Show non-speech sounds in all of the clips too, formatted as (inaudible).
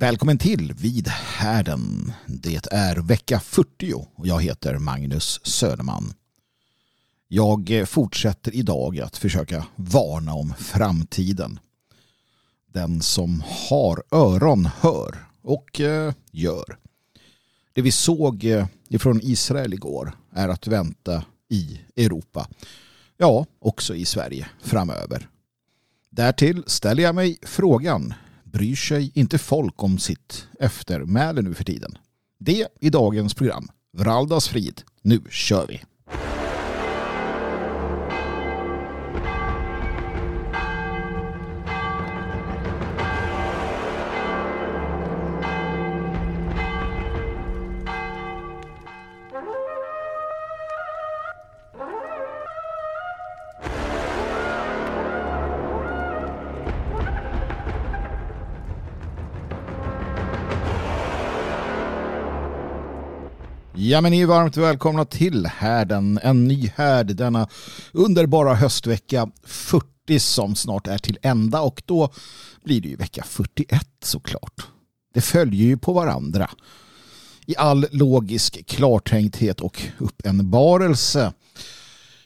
Välkommen till Vid härden. Det är vecka 40 och jag heter Magnus Söderman. Jag fortsätter idag att försöka varna om framtiden. Den som har öron hör och eh, gör. Det vi såg eh, ifrån Israel igår är att vänta i Europa. Ja, också i Sverige framöver. Därtill ställer jag mig frågan bryr sig inte folk om sitt eftermäle nu för tiden? Det i dagens program. Vraldas frid. Nu kör vi! Ja men ni är varmt välkomna till härden, en ny härd denna underbara höstvecka. 40 som snart är till ända och då blir det ju vecka 41 såklart. Det följer ju på varandra. I all logisk klartänkthet och uppenbarelse.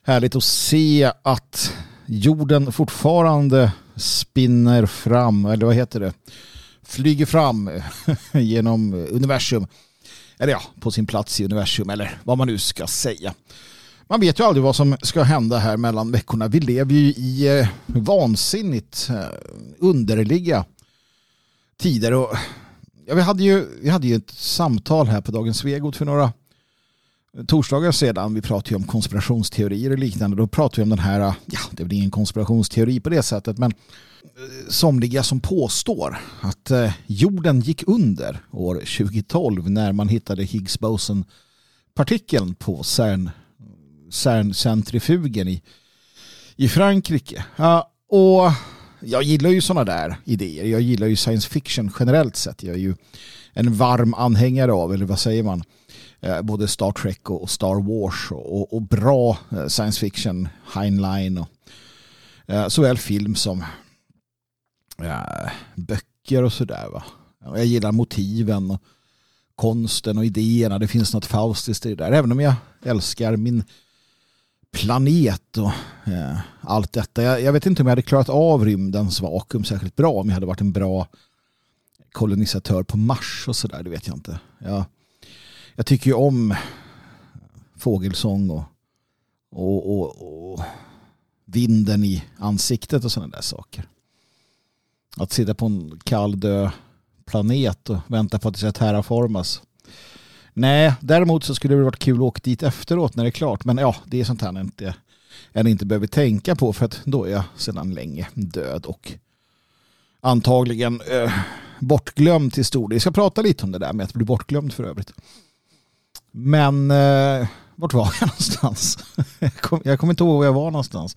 Härligt att se att jorden fortfarande spinner fram, eller vad heter det, flyger fram (laughs) genom universum eller ja, på sin plats i universum eller vad man nu ska säga. Man vet ju aldrig vad som ska hända här mellan veckorna. Vi lever ju i eh, vansinnigt eh, underliga tider. Och, ja, vi, hade ju, vi hade ju ett samtal här på Dagens Svegot för några torsdagar sedan. Vi pratade ju om konspirationsteorier och liknande. Då pratade vi om den här, ja det är väl ingen konspirationsteori på det sättet, men eh, somliga som påstår att eh, jorden gick under år 2012 när man hittade Higgs boson-partikeln på CERN, CERN-centrifugen i, i Frankrike. Ja, och jag gillar ju sådana där idéer. Jag gillar ju science fiction generellt sett. Jag är ju en varm anhängare av, eller vad säger man, Eh, både Star Trek och Star Wars och, och bra eh, science fiction, Heinlein och eh, såväl film som böcker och sådär. Va? Jag gillar motiven och konsten och idéerna. Det finns något faustiskt i det där. Även om jag älskar min planet och allt detta. Jag, jag, vet inte om jag hade klarat av rymdens vakuum särskilt bra om jag hade varit en bra kolonisatör på Mars och sådär. Det vet jag inte. Jag, jag tycker ju om fågelsång och, och, och, och vinden i ansiktet och sådana där saker. Att sitta på en kall död planet och vänta på att det ska terraformas. Nej, däremot så skulle det varit kul att åka dit efteråt när det är klart. Men ja, det är sånt här jag inte, jag inte behöver tänka på för att då är jag sedan länge död och antagligen eh, bortglömd till stor del. Jag ska prata lite om det där med att bli bortglömd för övrigt. Men eh, vart var jag (laughs) någonstans? jag, kom, jag kommer inte ihåg var jag var någonstans.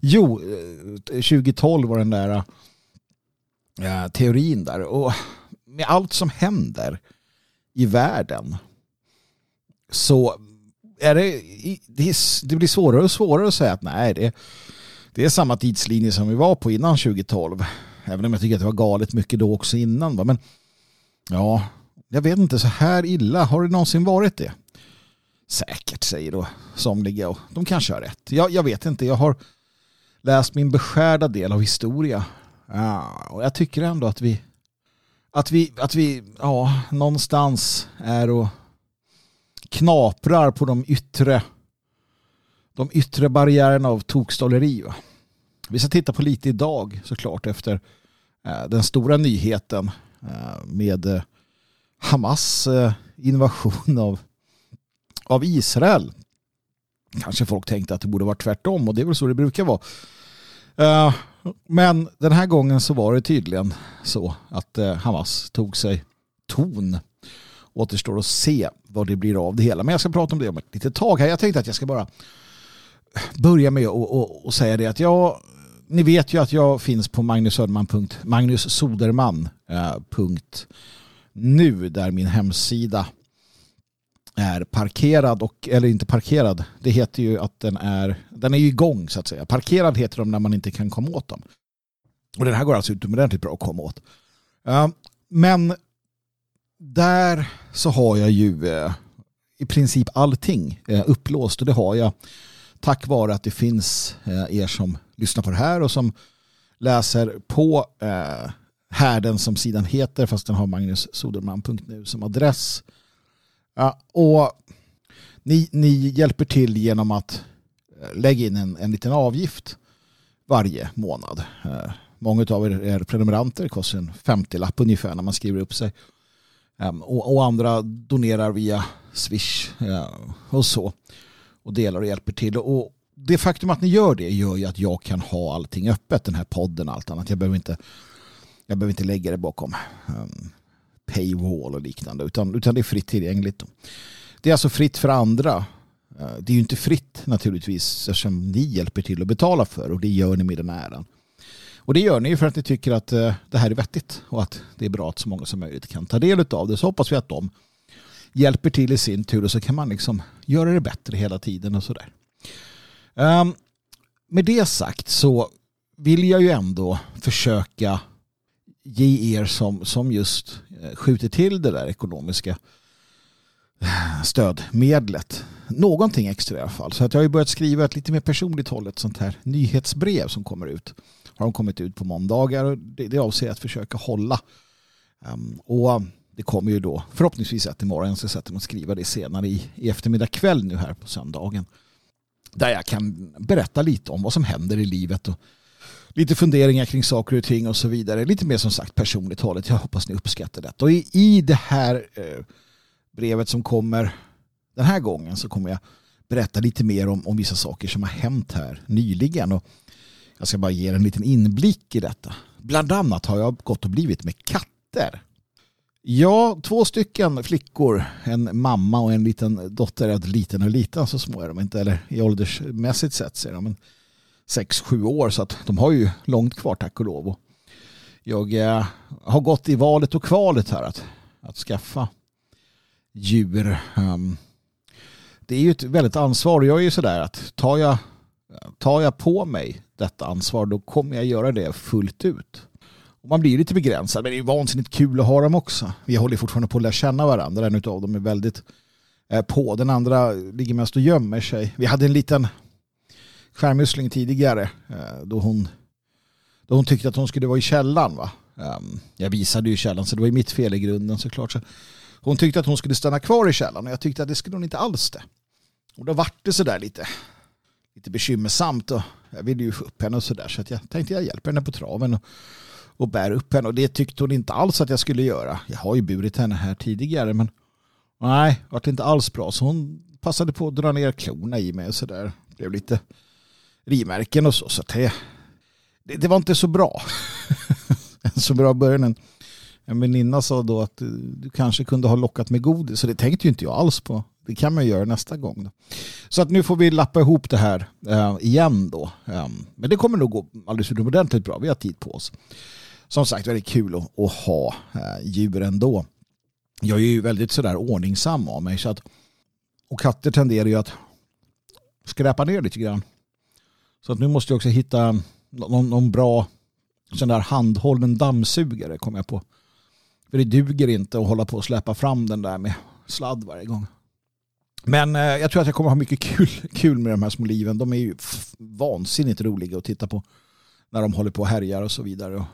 Jo, eh, 2012 var den där eh, teorin där. Och med allt som händer i världen så är det, det, är, det blir svårare och svårare att säga att nej, det, det är samma tidslinje som vi var på innan 2012. Även om jag tycker att det var galet mycket då också innan. Va? Men ja, jag vet inte, så här illa, har det någonsin varit det? Säkert, säger då somliga och de kanske har rätt. Jag, jag vet inte, jag har läst min beskärda del av historia Ja, och jag tycker ändå att vi att vi, att vi ja, någonstans är och knaprar på de yttre de yttre barriärerna av tokstolleri. Va? Vi ska titta på lite idag såklart efter eh, den stora nyheten eh, med eh, Hamas eh, invasion av, av Israel. Kanske folk tänkte att det borde vara tvärtom och det är väl så det brukar vara. Eh, men den här gången så var det tydligen så att eh, Hamas tog sig ton. Återstår att se vad det blir av det hela. Men jag ska prata om det om ett litet tag här. Jag tänkte att jag ska bara börja med att säga det att jag ni vet ju att jag finns på magnussoderman.magnussoderman.nu nu där min hemsida är parkerad och, eller inte parkerad, det heter ju att den är, den är ju igång så att säga. Parkerad heter de när man inte kan komma åt dem. Och den här går alltså utomordentligt bra att komma åt. Ehm, men där så har jag ju eh, i princip allting eh, upplåst och det har jag tack vare att det finns eh, er som lyssnar på det här och som läser på härden som sidan heter fast den har magnussoderman.nu som adress. Ja, och ni, ni hjälper till genom att eh, lägga in en, en liten avgift varje månad. Eh, många av er är prenumeranter, det kostar en 50-lapp ungefär när man skriver upp sig. Ehm, och, och, andra donerar via Swish eh, och så. Och delar och hjälper till. Och det faktum att ni gör det gör ju att jag kan ha allting öppet, den här podden och allt annat. Jag behöver inte, jag behöver inte lägga det bakom um, paywall och liknande, utan, utan det är fritt tillgängligt. Det är alltså fritt för andra. Uh, det är ju inte fritt naturligtvis eftersom ni hjälper till att betala för och det gör ni med den äran. Och det gör ni ju för att ni tycker att uh, det här är vettigt och att det är bra att så många som möjligt kan ta del av det. Så hoppas vi att de hjälper till i sin tur och så kan man liksom göra det bättre hela tiden och sådär. Um, med det sagt så vill jag ju ändå försöka ge er som, som just eh, skjuter till det där ekonomiska stödmedlet någonting extra i alla fall. Så att jag har ju börjat skriva ett lite mer personligt håll, ett sånt här nyhetsbrev som kommer ut. Har de kommit ut på måndagar och det, det avser jag att försöka hålla. Um, och ehm, det kommer ju då förhoppningsvis att imorgon. Jag ska sätta mig och skriva det senare i, i eftermiddag kväll nu här på söndagen. Där jag kan berätta lite om vad som händer i livet och lite funderingar kring saker och ting och så vidare. Lite mer som sagt personligt hållet. Jag hoppas ni uppskattar detta. Och i, i det här eh, brevet som kommer den här gången så kommer jag berätta lite mer om, om vissa saker som har hänt här nyligen. Och jag ska bara ge er en liten inblick i detta. Bland annat har jag gått och blivit med katter. Ja, två stycken flickor, en mamma och en liten dotter. Liten och liten, så små är de inte, eller i åldersmässigt sett ser de. Men 6-7 år så att de har ju långt kvar tack och lov. Och jag eh, har gått i valet och kvalet här att, att skaffa djur. Ehm, det är ju ett väldigt ansvar och jag är ju sådär att tar jag, tar jag på mig detta ansvar då kommer jag göra det fullt ut. Och man blir lite begränsad men det är vansinnigt kul att ha dem också. Vi håller fortfarande på att lära känna varandra. En av dem är väldigt eh, på. Den andra ligger mest och gömmer sig. Vi hade en liten skärmyssling tidigare eh, då hon, då hon tyckte att hon skulle vara i källan. Va? Ehm, jag visade ju källan så det var ju mitt fel i grunden såklart. Så hon tyckte att hon skulle stanna kvar i källan och jag tyckte att det skulle hon inte alls det. Och då vart det sådär lite, lite bekymmersamt och jag ville ju få upp henne och sådär så att jag tänkte jag hjälper henne på traven och, och bär upp henne och det tyckte hon inte alls att jag skulle göra. Jag har ju burit henne här tidigare men nej, det vart inte alls bra så hon passade på att dra ner klorna i mig och sådär. Blev lite rivmärken och så. så det, det, det var inte så bra. (laughs) en så bra början. En väninna sa då att du kanske kunde ha lockat med godis. Så det tänkte ju inte jag alls på. Det kan man göra nästa gång. Då. Så att nu får vi lappa ihop det här eh, igen då. Eh, men det kommer nog gå alldeles utomordentligt bra. Vi har tid på oss. Som sagt, väldigt kul att, att ha eh, djur ändå. Jag är ju väldigt sådär ordningsam av mig. Så att, och katter tenderar ju att skräpa ner lite grann. Så att nu måste jag också hitta någon, någon bra sån där handhållen dammsugare kom jag på. För det duger inte att hålla på och släppa fram den där med sladd varje gång. Men eh, jag tror att jag kommer ha mycket (laughs) kul, kul med de här små liven. De är ju vansinnigt roliga att titta på när de håller på och härjar och så vidare. Och,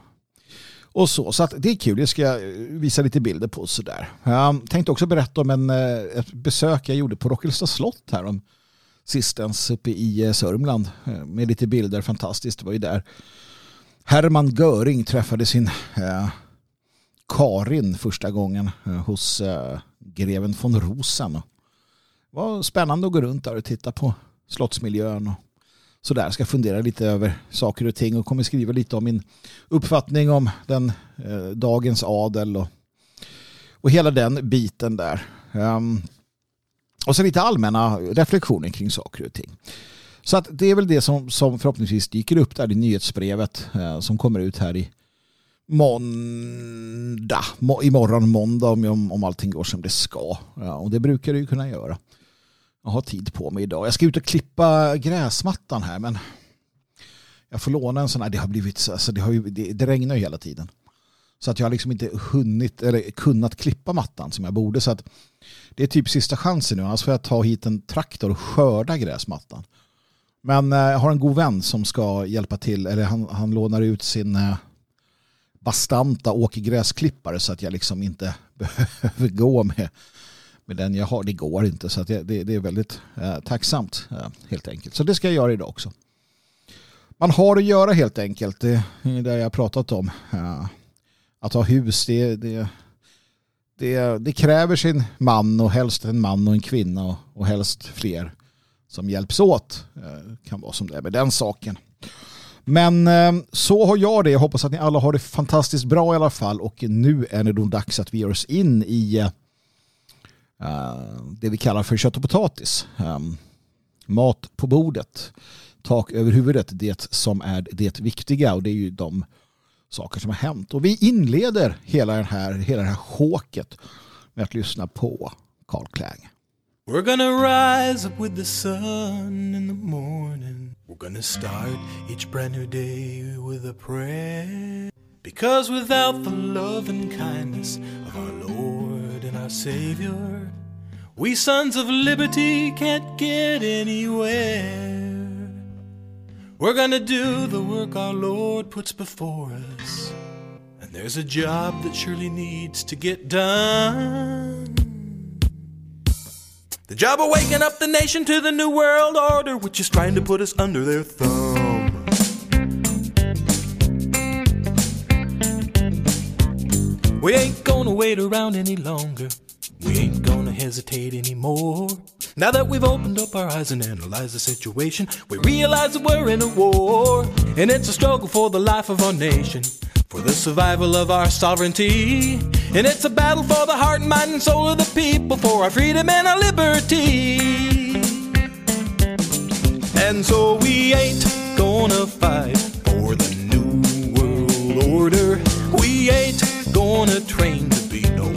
och så. Så att det är kul. Det ska jag eh, visa lite bilder på sådär. Jag tänkte också berätta om en, eh, ett besök jag gjorde på Rockelsta slott här om sistens uppe i eh, Sörmland eh, med lite bilder. Fantastiskt. Det var ju där Hermann Göring träffade sin eh, Karin första gången eh, hos eh, greven von Rosen. Det var spännande att gå runt där och titta på slottsmiljön och sådär. Ska fundera lite över saker och ting och kommer skriva lite om min uppfattning om den eh, dagens adel och, och hela den biten där. Um, och så lite allmänna reflektioner kring saker och ting. Så att det är väl det som, som förhoppningsvis dyker upp där i nyhetsbrevet eh, som kommer ut här i måndag, må, imorgon måndag om, om allting går som det ska. Ja, och det brukar det ju kunna göra. Jag har tid på mig idag. Jag ska ut och klippa gräsmattan här men jag får låna en sån här. Det har blivit så, alltså det, har ju, det, det regnar ju hela tiden. Så att jag har liksom inte hunnit eller kunnat klippa mattan som jag borde. Så att det är typ sista chansen nu. Annars får jag ta hit en traktor och skörda gräsmattan. Men eh, jag har en god vän som ska hjälpa till. Eller han, han lånar ut sin eh, bastanta åkergräsklippare så att jag liksom inte (laughs) behöver gå med, med den jag har. Det går inte så att det, det, det är väldigt eh, tacksamt eh, helt enkelt. Så det ska jag göra idag också. Man har att göra helt enkelt. Det är det jag har pratat om. Eh, att ha hus, det, det, det, det, kräver sin man och helst en man och en kvinna och, och helst fler som hjälps åt. Det kan vara som det är med den saken. Men eh, så har jag det. Jag hoppas att ni alla har det fantastiskt bra i alla fall. Och nu är det då dags att vi ger oss in i eh, det vi kallar för kött och potatis. Ehm, mat på bordet. Tak över huvudet. Det som är det viktiga. Och det är ju de saker som har hänt. Och vi inleder hela, den här, hela det här håket med att lyssna på Carl Klang. We're gonna rise up with the sun in the morning. We're gonna start each brand new day with a prayer. Because without the love and kindness of our Lord and our Savior, we sons of liberty can't get anywhere. We're gonna do the work our Lord puts before us. And there's a job that surely needs to get done. The job of waking up the nation to the New World Order, which is trying to put us under their thumb. We ain't gonna wait around any longer. We ain't gonna hesitate anymore. Now that we've opened up our eyes and analyzed the situation, we realize that we're in a war. And it's a struggle for the life of our nation for the survival of our sovereignty. And it's a battle for the heart, mind, and soul of the people, for our freedom and our liberty. And so we ain't gonna fight for the new world order. We ain't gonna train to be no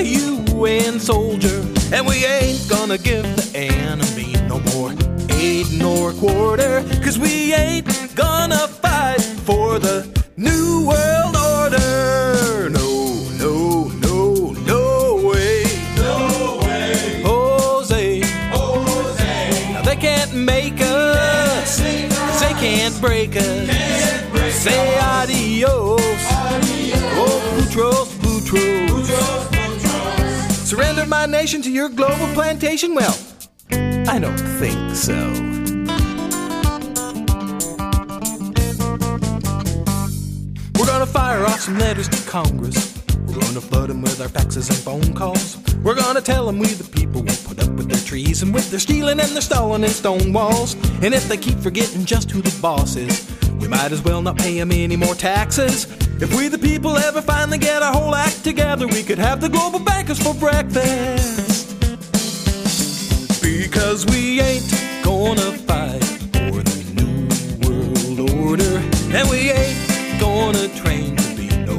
UN soldier. And we ain't gonna give the enemy no more aid nor quarter. Cause we ain't gonna fight for the New World Order. No, no, no, no way. No way. Jose. Jose. Now they can't make us. Can't they can't break us. Can't break Say adios. Adios. Surrender my nation to your global plantation? Well, I don't think so. We're gonna fire off some letters to Congress. We're gonna flood them with our faxes and phone calls. We're gonna tell them we the people won't put up with their trees and with their stealing and their stalling and stone walls. And if they keep forgetting just who the boss is, we might as well not pay them any more taxes. If we the people ever finally get our whole act together, we could have the global bankers for breakfast. Because we ain't gonna fight for the new world order, and we ain't gonna train to be no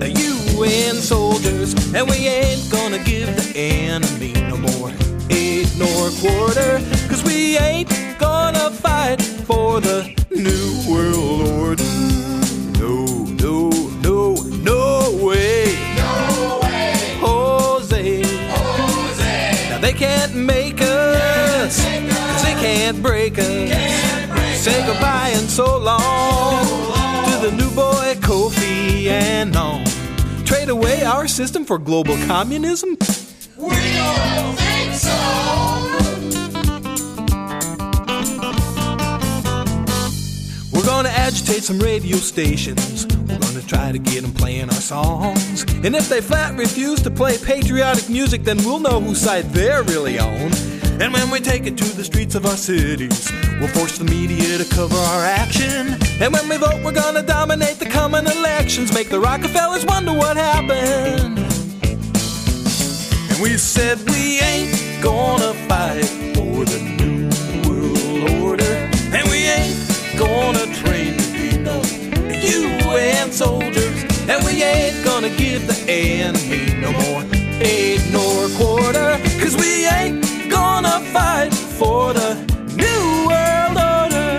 UN soldiers, and we ain't gonna give the enemy no more aid nor quarter, cause we ain't gonna fight for the new world order. Make us, cause they can't break us. Say goodbye and so long to the new boy Kofi Annan. Trade away our system for global communism? We don't agitate some radio stations. We're gonna try to get them playing our songs. And if they flat refuse to play patriotic music, then we'll know whose side they're really on. And when we take it to the streets of our cities, we'll force the media to cover our action. And when we vote, we're gonna dominate the coming elections, make the Rockefellers wonder what happened. And we said we ain't gonna fight we ain't gonna give the enemy no more aid nor quarter. Cause we ain't gonna fight for the new world order.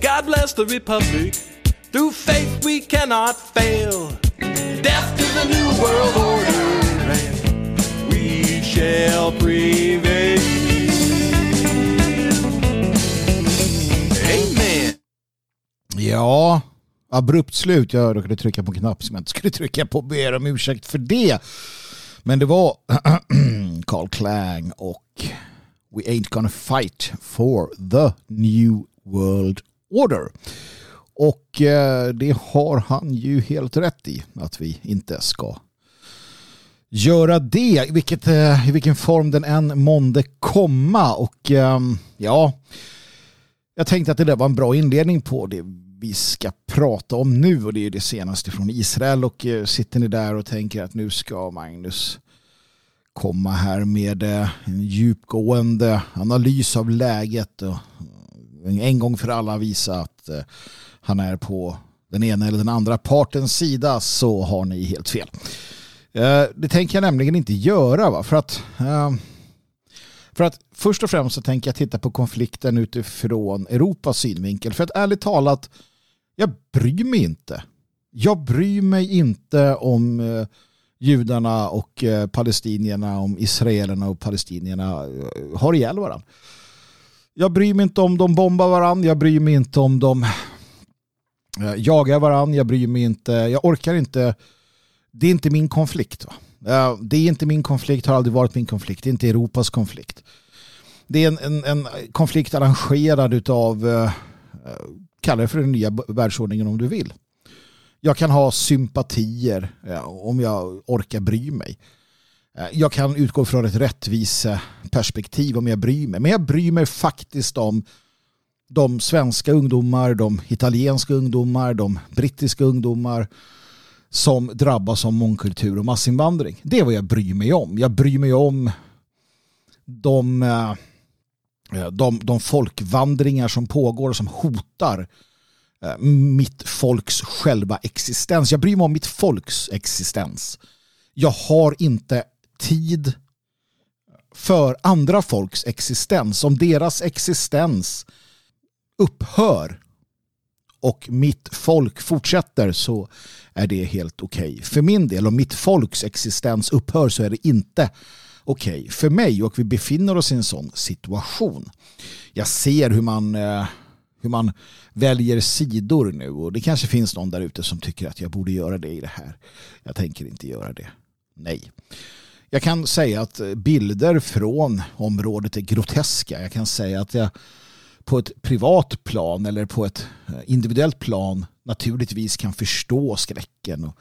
God bless the Republic. Through faith we cannot fail. Death to the new world order, we shall prevail. Ja, abrupt slut. Jag råkade trycka på en knapp som jag inte skulle trycka på. Ber om ursäkt för det. Men det var (clears throat) Carl Klang och We ain't gonna fight for the new world order. Och eh, det har han ju helt rätt i att vi inte ska göra det, vilket, eh, i vilken form den än månde komma. Och ehm, ja, jag tänkte att det där var en bra inledning på det vi ska prata om nu och det är det senaste från Israel och eh, sitter ni där och tänker att nu ska Magnus komma här med eh, en djupgående analys av läget och eh, en gång för alla visa att han är på den ena eller den andra partens sida så har ni helt fel. Det tänker jag nämligen inte göra va? för att för att först och främst så tänker jag titta på konflikten utifrån Europas synvinkel. För att ärligt talat, jag bryr mig inte. Jag bryr mig inte om eh, judarna och eh, palestinierna, om israelerna och palestinierna eh, har ihjäl varandra. Jag bryr mig inte om de bombar varandra, jag bryr mig inte om de eh, jagar varandra, jag bryr mig inte, jag orkar inte. Det är inte min konflikt. Va? Eh, det är inte min konflikt, har aldrig varit min konflikt. Det är inte Europas konflikt. Det är en, en, en konflikt arrangerad av, kalla det för den nya världsordningen om du vill. Jag kan ha sympatier om jag orkar bry mig. Eh, jag kan utgå från ett rättviseperspektiv om jag bryr mig. Men jag bryr mig faktiskt om de svenska ungdomar, de italienska ungdomar, de brittiska ungdomar som drabbas av mångkultur och massinvandring. Det är vad jag bryr mig om. Jag bryr mig om de, eh, Eh, de, de folkvandringar som pågår och som hotar eh, mitt folks själva existens. Jag bryr mig om mitt folks existens. Jag har inte tid för andra folks existens. Om deras existens upphör och mitt folk fortsätter så är det helt okej. För min del, om mitt folks existens upphör så är det inte okej för mig och vi befinner oss i en sån situation. Jag ser hur man, eh, hur man väljer sidor nu och det kanske finns någon där ute som tycker att jag borde göra det i det här. Jag tänker inte göra det. Nej. Jag kan säga att eh, bilder från området är groteska. Jag kan säga att jag på ett privat plan eller på ett eh, individuellt plan naturligtvis kan förstå skräcken och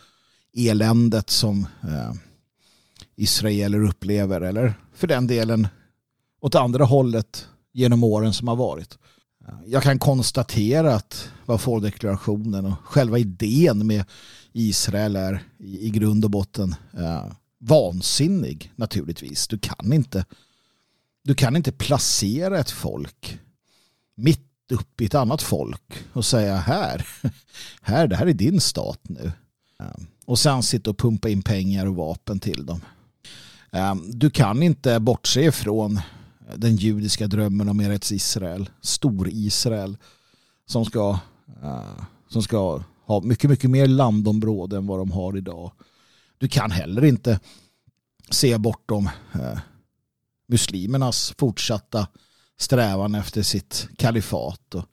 eländet som eh, israeler upplever eller för den delen åt andra hållet genom åren som har varit. Eh, jag kan konstatera att vad deklarationen och själva idén med Israel är i, grund och botten eh, vansinnig naturligtvis. Du kan inte du kan inte placera ett folk mitt upp i ett annat folk och säga här, (laughs) här, det här är din stat nu. Eh, och sen sitta och pumpa in pengar och vapen till dem. Ehm, du kan inte bortse ifrån den judiska drömmen om Eretz Israel, stor-Israel, som ska, eh, som ska ha mycket, mycket mer landområde än vad de har idag. Du kan heller inte se bortom eh, muslimernas fortsatta strävan efter sitt kalifat och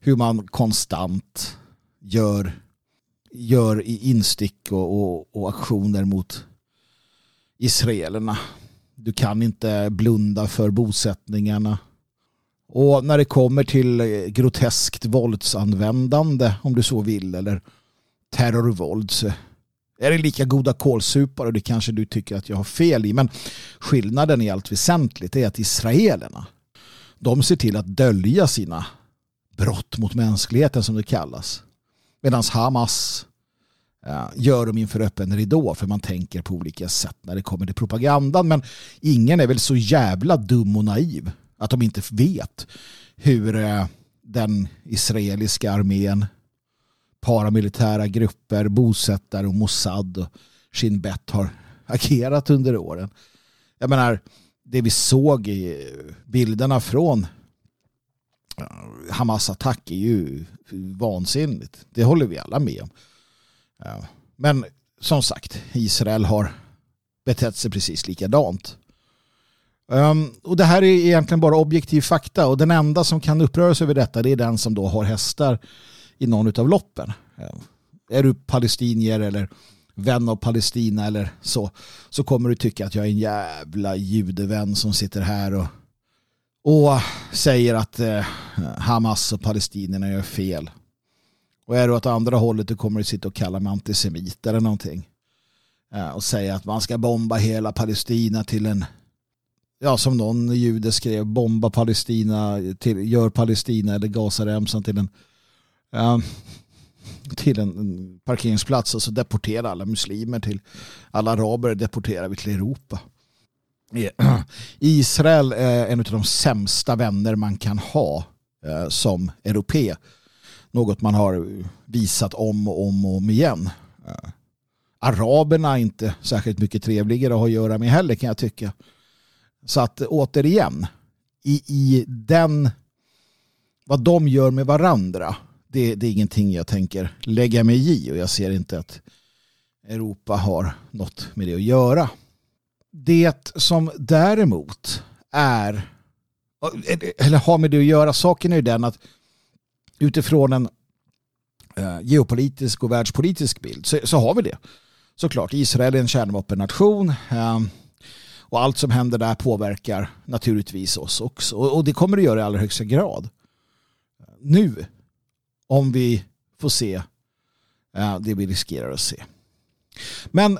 hur man konstant gör, gör i instick och, och, och aktioner mot israelerna. Du kan inte blunda för bosättningarna. Och när det kommer till groteskt våldsanvändande, om du så vill, eller terrorvåld så är det lika goda kålsupare och det kanske du tycker att jag har fel i. Men skillnaden i allt väsentligt är att israelerna de ser till att dölja sina brott mot mänskligheten som det kallas. Medan Hamas Eh, gör dem inför öppen ridå för man tänker på olika sätt när det kommer till propagandan. Men ingen är väl så jävla dum och naiv att de inte vet hur eh, den israeliska armén, paramilitära grupper, bosättare och Mossad och Shin Bet har agerat under åren. Jag menar, det vi såg i bilderna från eh, Hamas attack är ju vansinnigt. Det håller vi alla med om. Men som sagt, Israel har betett sig precis likadant. Um, och det här är egentligen bara objektiv fakta och den enda som kan uppröras över detta det är den som då har hästar i någon av loppen. Ehm, är du palestinier eller vän av Palestina eller så så kommer du tycka att jag är en jävla judevän som sitter här och, och säger att eh, Hamas och palestinierna gör fel. Och är du åt andra hållet du kommer du sitta och kalla mig antisemit eller någonting. Eh, och säga att man ska bomba hela Palestina till en ja, som någon jude skrev, bomba Palestina, till, gör Palestina eller Gazaremsan till en uh, till en, parkeringsplats och så deportera alla muslimer till alla araber deporterar vi till Europa. Eh, (clears throat) Israel är en av de sämsta vänner man kan ha uh, som europé. Något man har visat om och om och om igen. Eh, araberna är inte särskilt mycket trevligare att ha att göra med heller kan jag tycka. Så att återigen, i, i den, vad de gör med varandra, det, det är ingenting jag tänker lägga mig i och jag ser inte att Europa har något med det att göra. Det som däremot är, eh, eller har med det att göra, saken är ju den att utifrån en eh, geopolitisk och världspolitisk bild så, så har vi det. Såklart, Israel är en kärnvapennation. Eh, och allt som händer där påverkar naturligtvis oss också. Och det kommer det göra i allra högsta grad. Nu, om vi får se eh, det vi riskerar att se. Men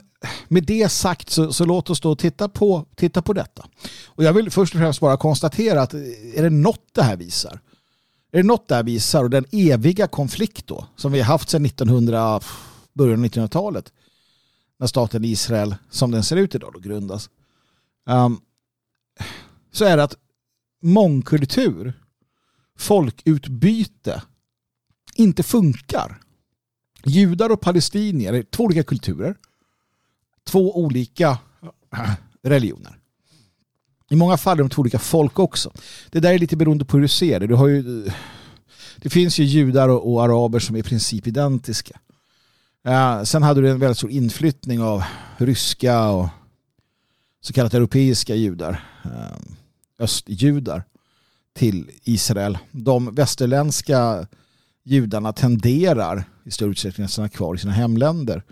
med det sagt så, så låt oss då titta på, titta på detta. Och jag vill först och främst bara konstatera att eh, är det något det här visar? Är det något det här visar och den eviga konflikt då som vi har haft sedan 1900, början av 1900-talet när staten Israel som den ser ut idag då grundas um, så är det att mångkultur, folkutbyte inte funkar. Judar och palestinier är två olika kulturer, två olika äh, religioner. I många fall är de två olika folk också. Det där är lite beroende på hur du ser det. Du har ju, det finns ju judar och, och araber som är i princip identiska. Uh, sen hade du en väldigt stor inflyttning av ryska och så kallat europeiska judar, uh, östjudar till Israel. De västerländska judarna tenderar i större utsträckning att stanna kvar i sina hemländer.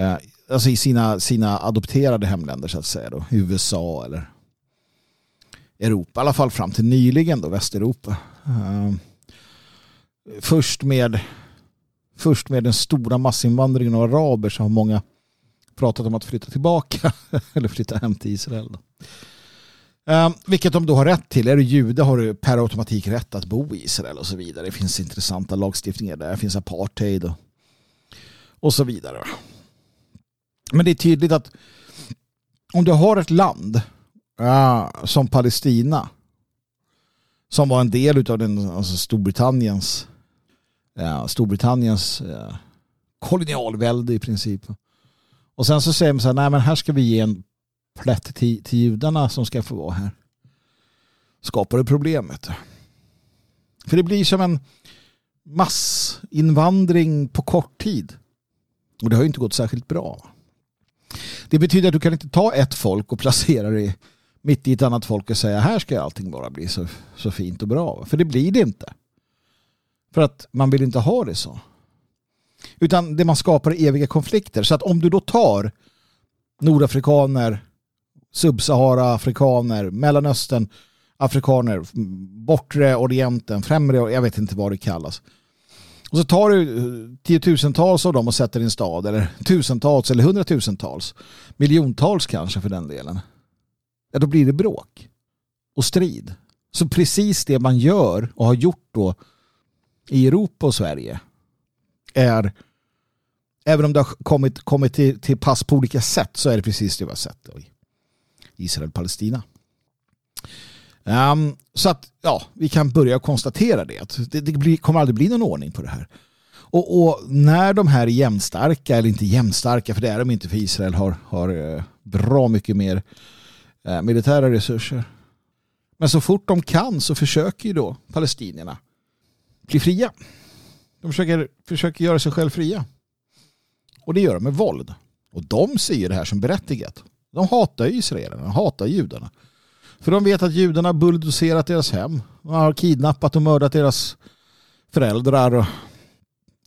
Uh, alltså i sina, sina adopterade hemländer så att säga. Då, USA eller Europa, i alla fall fram till nyligen då, Västeuropa. Ehm, först med först med den stora massinvandringen av araber så har många pratat om att flytta tillbaka (laughs) eller flytta hem till Israel. Då. Ehm, vilket de då har rätt till. Är du jude har du per automatik rätt att bo i Israel och så vidare. Det finns intressanta lagstiftningar där. Det finns apartheid och, och så vidare. Men det är tydligt att om du har ett land uh, som Palestina som var en del av den, alltså Storbritanniens uh, Storbritanniens uh, kolonialvälde i princip. Och sen så säger man så här, nej men här ska vi ge en plätt till, till judarna som ska få vara här. Skapar det problemet. För det blir som en massinvandring på kort tid. Och det har ju inte gått särskilt bra. Det betyder att du kan inte ta ett folk och placera det mitt i ett annat folk och säga här ska allting bara bli så, så fint och bra. För det blir det inte. För att man vill inte ha det så. Utan det man skapar är eviga konflikter. Så att om du då tar nordafrikaner, subsahara-afrikaner, mellanöstern, afrikaner, bortre orienten, främre, jag vet inte vad det kallas. Och så tar du tiotusentals av dem och sätter i en stad, eller tusentals eller hundratusentals, miljontals kanske för den delen. Ja, då blir det bråk och strid. Så precis det man gör och har gjort då i Europa och Sverige är även om det har kommit, kommit till, till pass på olika sätt så är det precis det vi har sett i Israel-Palestina. Um, ehm, så att ja, vi kan börja konstatera det. Att det, det blir, kommer aldrig bli någon ordning på det här. Och, och, när de här är jämnstarka, eller inte jämnstarka för det är de inte för Israel har, har eh, bra mycket mer Eh, militära resurser. Men så fort de kan så försöker ju då palestinierna bli fria. De försöker, försöker göra sig själva fria. Och det gör de med våld. Och de ser ju det här som berättigat. De hatar ju israelerna, de hatar judarna. För de vet att judarna har bulldozerat deras hem. De har kidnappat och mördat deras föräldrar.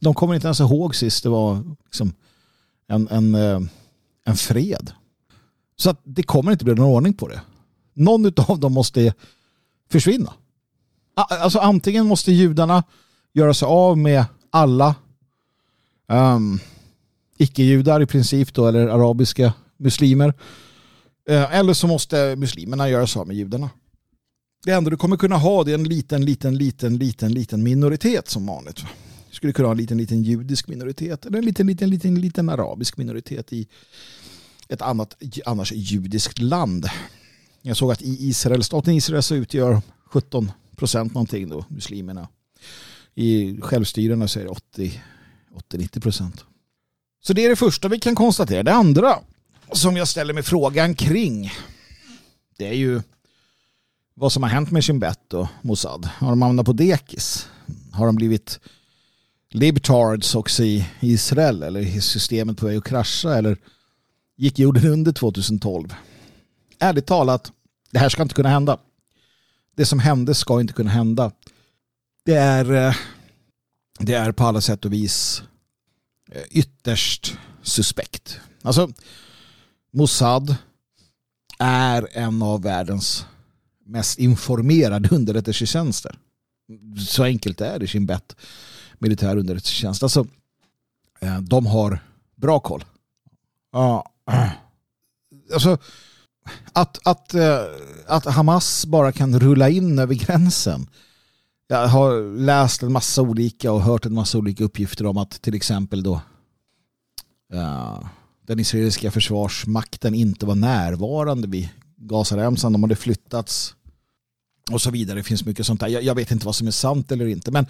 De kommer inte ens ihåg sist det var liksom en, en, eh, en fred. Så att det kommer inte bli någon ordning på det. Någon av dem måste försvinna. Alltså antingen måste judarna göra sig av med alla um, icke-judar i princip då, eller arabiska muslimer. Eh, eller så måste muslimerna göra sig av med judarna. Det enda du kommer kunna ha det är en liten, liten, liten, liten, liten minoritet som vanligt. Du skulle kunna ha en liten, liten judisk minoritet eller en liten, liten, liten, liten arabisk minoritet i ett annat, annars judiskt land. Jag såg att i Israel, staten Israel så utgör 17 procent någonting då, muslimerna. I självstyrena så är det 80-90 procent. Så det är det första vi kan konstatera. Det andra som jag ställer mig frågan kring det är ju vad som har hänt med Shin Bet och Mossad. Har de hamnat på dekis? Har de blivit libtards också i Israel eller är systemet på väg att krascha eller gick jorden under 2012? Ärligt talat, det här ska inte kunna hända. Det som hände ska inte kunna hända. Det är, eh, det är på alla sätt och vis eh, ytterst suspekt. Alltså, Mossad är en av världens mest informerade underrättelsetjänster. Så enkelt är det, sin bett militär underrättelsetjänst. Alltså, eh, de har bra koll. Ja, (clears throat) alltså, att, att, eh, att Hamas bara kan rulla in över gränsen. Jag har läst en massa olika och hört en massa olika uppgifter om att till exempel då eh, den israeliska försvarsmakten inte var närvarande vid Gazaremsan. De hade flyttats och så vidare. Det finns mycket sånt där. Jag, jag vet inte vad som är sant eller inte. Men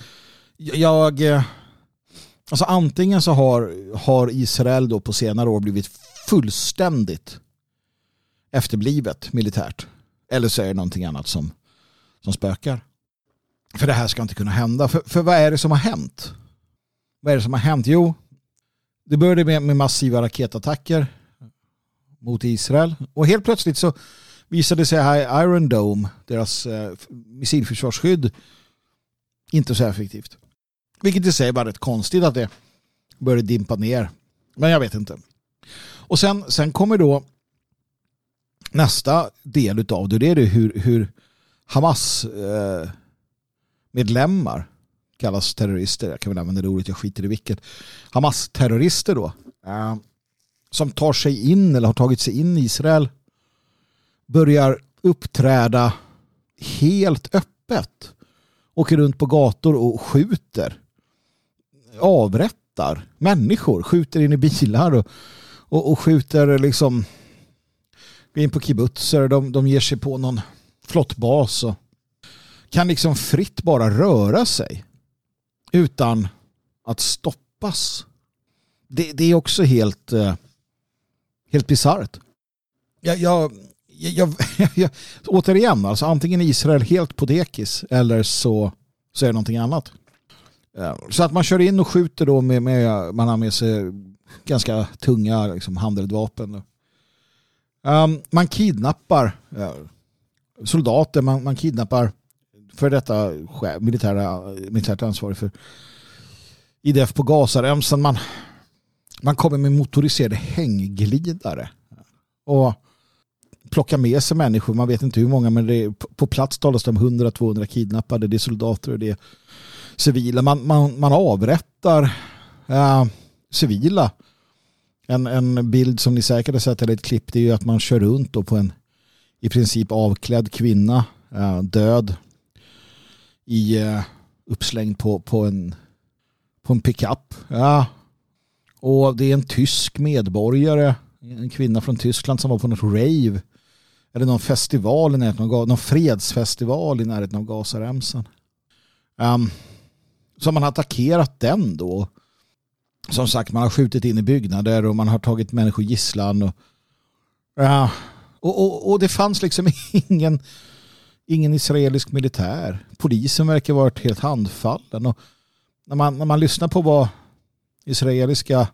jag... Eh, Alltså antingen så har, har Israel då på senare år blivit fullständigt efterblivet militärt. Eller så är det någonting annat som, som spökar. För det här ska inte kunna hända. För, för vad är det som har hänt? Vad är det som har hänt? Jo, det började med, med massiva raketattacker mot Israel. Och helt plötsligt så visade sig här Iron Dome, deras eh, missilförsvarsskydd, inte så effektivt. Vilket i sig var rätt konstigt att det började dimpa ner. Men jag vet inte. Och sen, sen kommer då nästa del utav det. Det är det hur, hur Hamas eh, medlemmar kallas terrorister. Jag kan väl använda det ordet, jag skiter i vilket. Hamas-terrorister då. Eh, som tar sig in eller har tagit sig in i Israel börjar uppträda helt öppet. Åker runt på gator och skjuter. Avrättar människor. Skjuter in i bilar och, och, och skjuter liksom går in på kibbutzer. De, de ger sig på någon flottbas och kan liksom fritt bara röra sig utan att stoppas. Det, det är också helt, eh, helt bisarrt. Jag, jag, jag, jag, (laughs) återigen, alltså antingen är Israel helt på dekis eller så, så är det någonting annat. Så att man kör in och skjuter då med, med man har med sig ganska tunga liksom, handeldvapen. Um, man kidnappar uh, soldater, man, man kidnappar för detta militära, militärt ansvarig för IDF på Gazaremsan. Man, man kommer med motoriserade hängglidare och plockar med sig människor. Man vet inte hur många men det är, på plats talas det om 100-200 kidnappade. Det är soldater och det är civila. Man, man, man avrättar eh, civila. En, en bild som ni säkert har sett eller ett klipp det är ju att man kör runt då på en i princip avklädd kvinna eh, död i eh, uppslängd på, på en på en pickup. Ja. Och det är en tysk medborgare en kvinna från Tyskland som var på något rave eller någon festival i närheten av Gaza, någon fredsfestival i närheten av Gazaremsan. Um, så man har attackerat den då. Som sagt, man har skjutit in i byggnader och man har tagit människor gisslan. Och, ja, och, och, och det fanns liksom (laughs) ingen, ingen israelisk militär. Polisen verkar ha varit helt handfallen. Och när, man, när man lyssnar på vad israeliska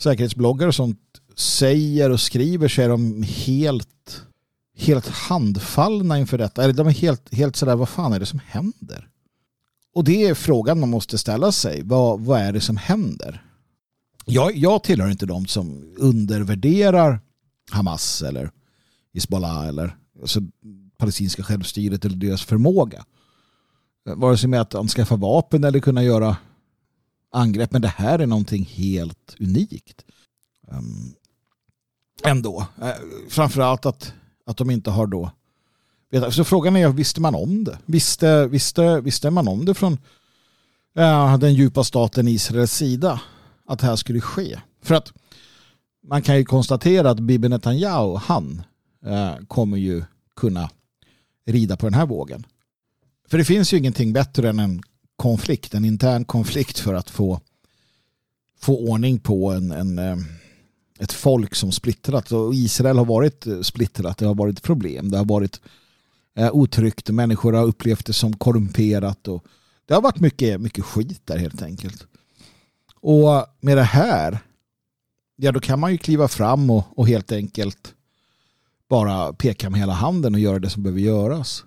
säkerhetsbloggar och sånt säger och skriver så är de helt, helt handfallna inför detta. Eller de är helt, helt sådär, vad fan är det som händer? Och det är frågan man måste ställa sig. Vad, vad är det som händer? Jag, jag tillhör inte de som undervärderar Hamas eller Hizbollah eller alltså, palestinska självstyret eller deras förmåga. Vare sig med att anskaffa vapen eller kunna göra angrepp. Men det här är någonting helt unikt. Um, ändå. Eh, framförallt att, att de inte har då så frågan är, visste man om det? Visste, visste, visste man om det från uh, den djupa staten Israels sida? Att det här skulle ske? För att man kan ju konstatera att Bibi Netanyahu, han uh, kommer ju kunna rida på den här vågen. För det finns ju ingenting bättre än en konflikt, en intern konflikt för att få, få ordning på en, en, eh, ett folk som splittrat. Och Israel har varit splittrat, det har varit problem, det har varit eh, otryggt, människor har upplevt det som korrumperat och det har varit mycket, mycket skit där helt enkelt. Och med det här, ja då kan man ju kliva fram och, och helt enkelt bara peka med hela handen och göra det som behöver göras.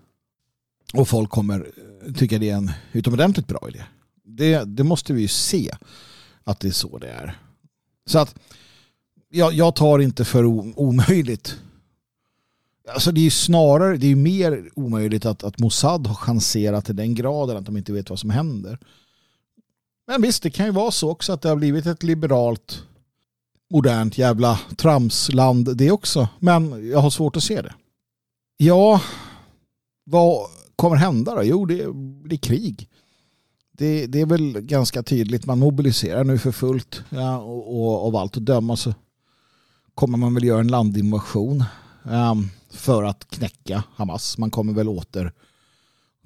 Och folk kommer eh, tycka det är en utomordentligt bra idé. Det, det måste vi ju se att det är så det är. Så att jag, jag tar inte för omöjligt. Alltså det är ju snarare, det är ju mer omöjligt att, att Mossad har chanserat till den graden att de inte vet vad som händer. Men visst, det kan ju vara så också att det har blivit ett liberalt modernt jävla tramsland det också. Men jag har svårt att se det. Ja, vad kommer hända då? Jo, det blir krig. Det, det är väl ganska tydligt. Man mobiliserar nu för fullt. Ja, och, och av allt att döma så kommer man väl göra en landinvasion um, för att knäcka Hamas. Man kommer väl åter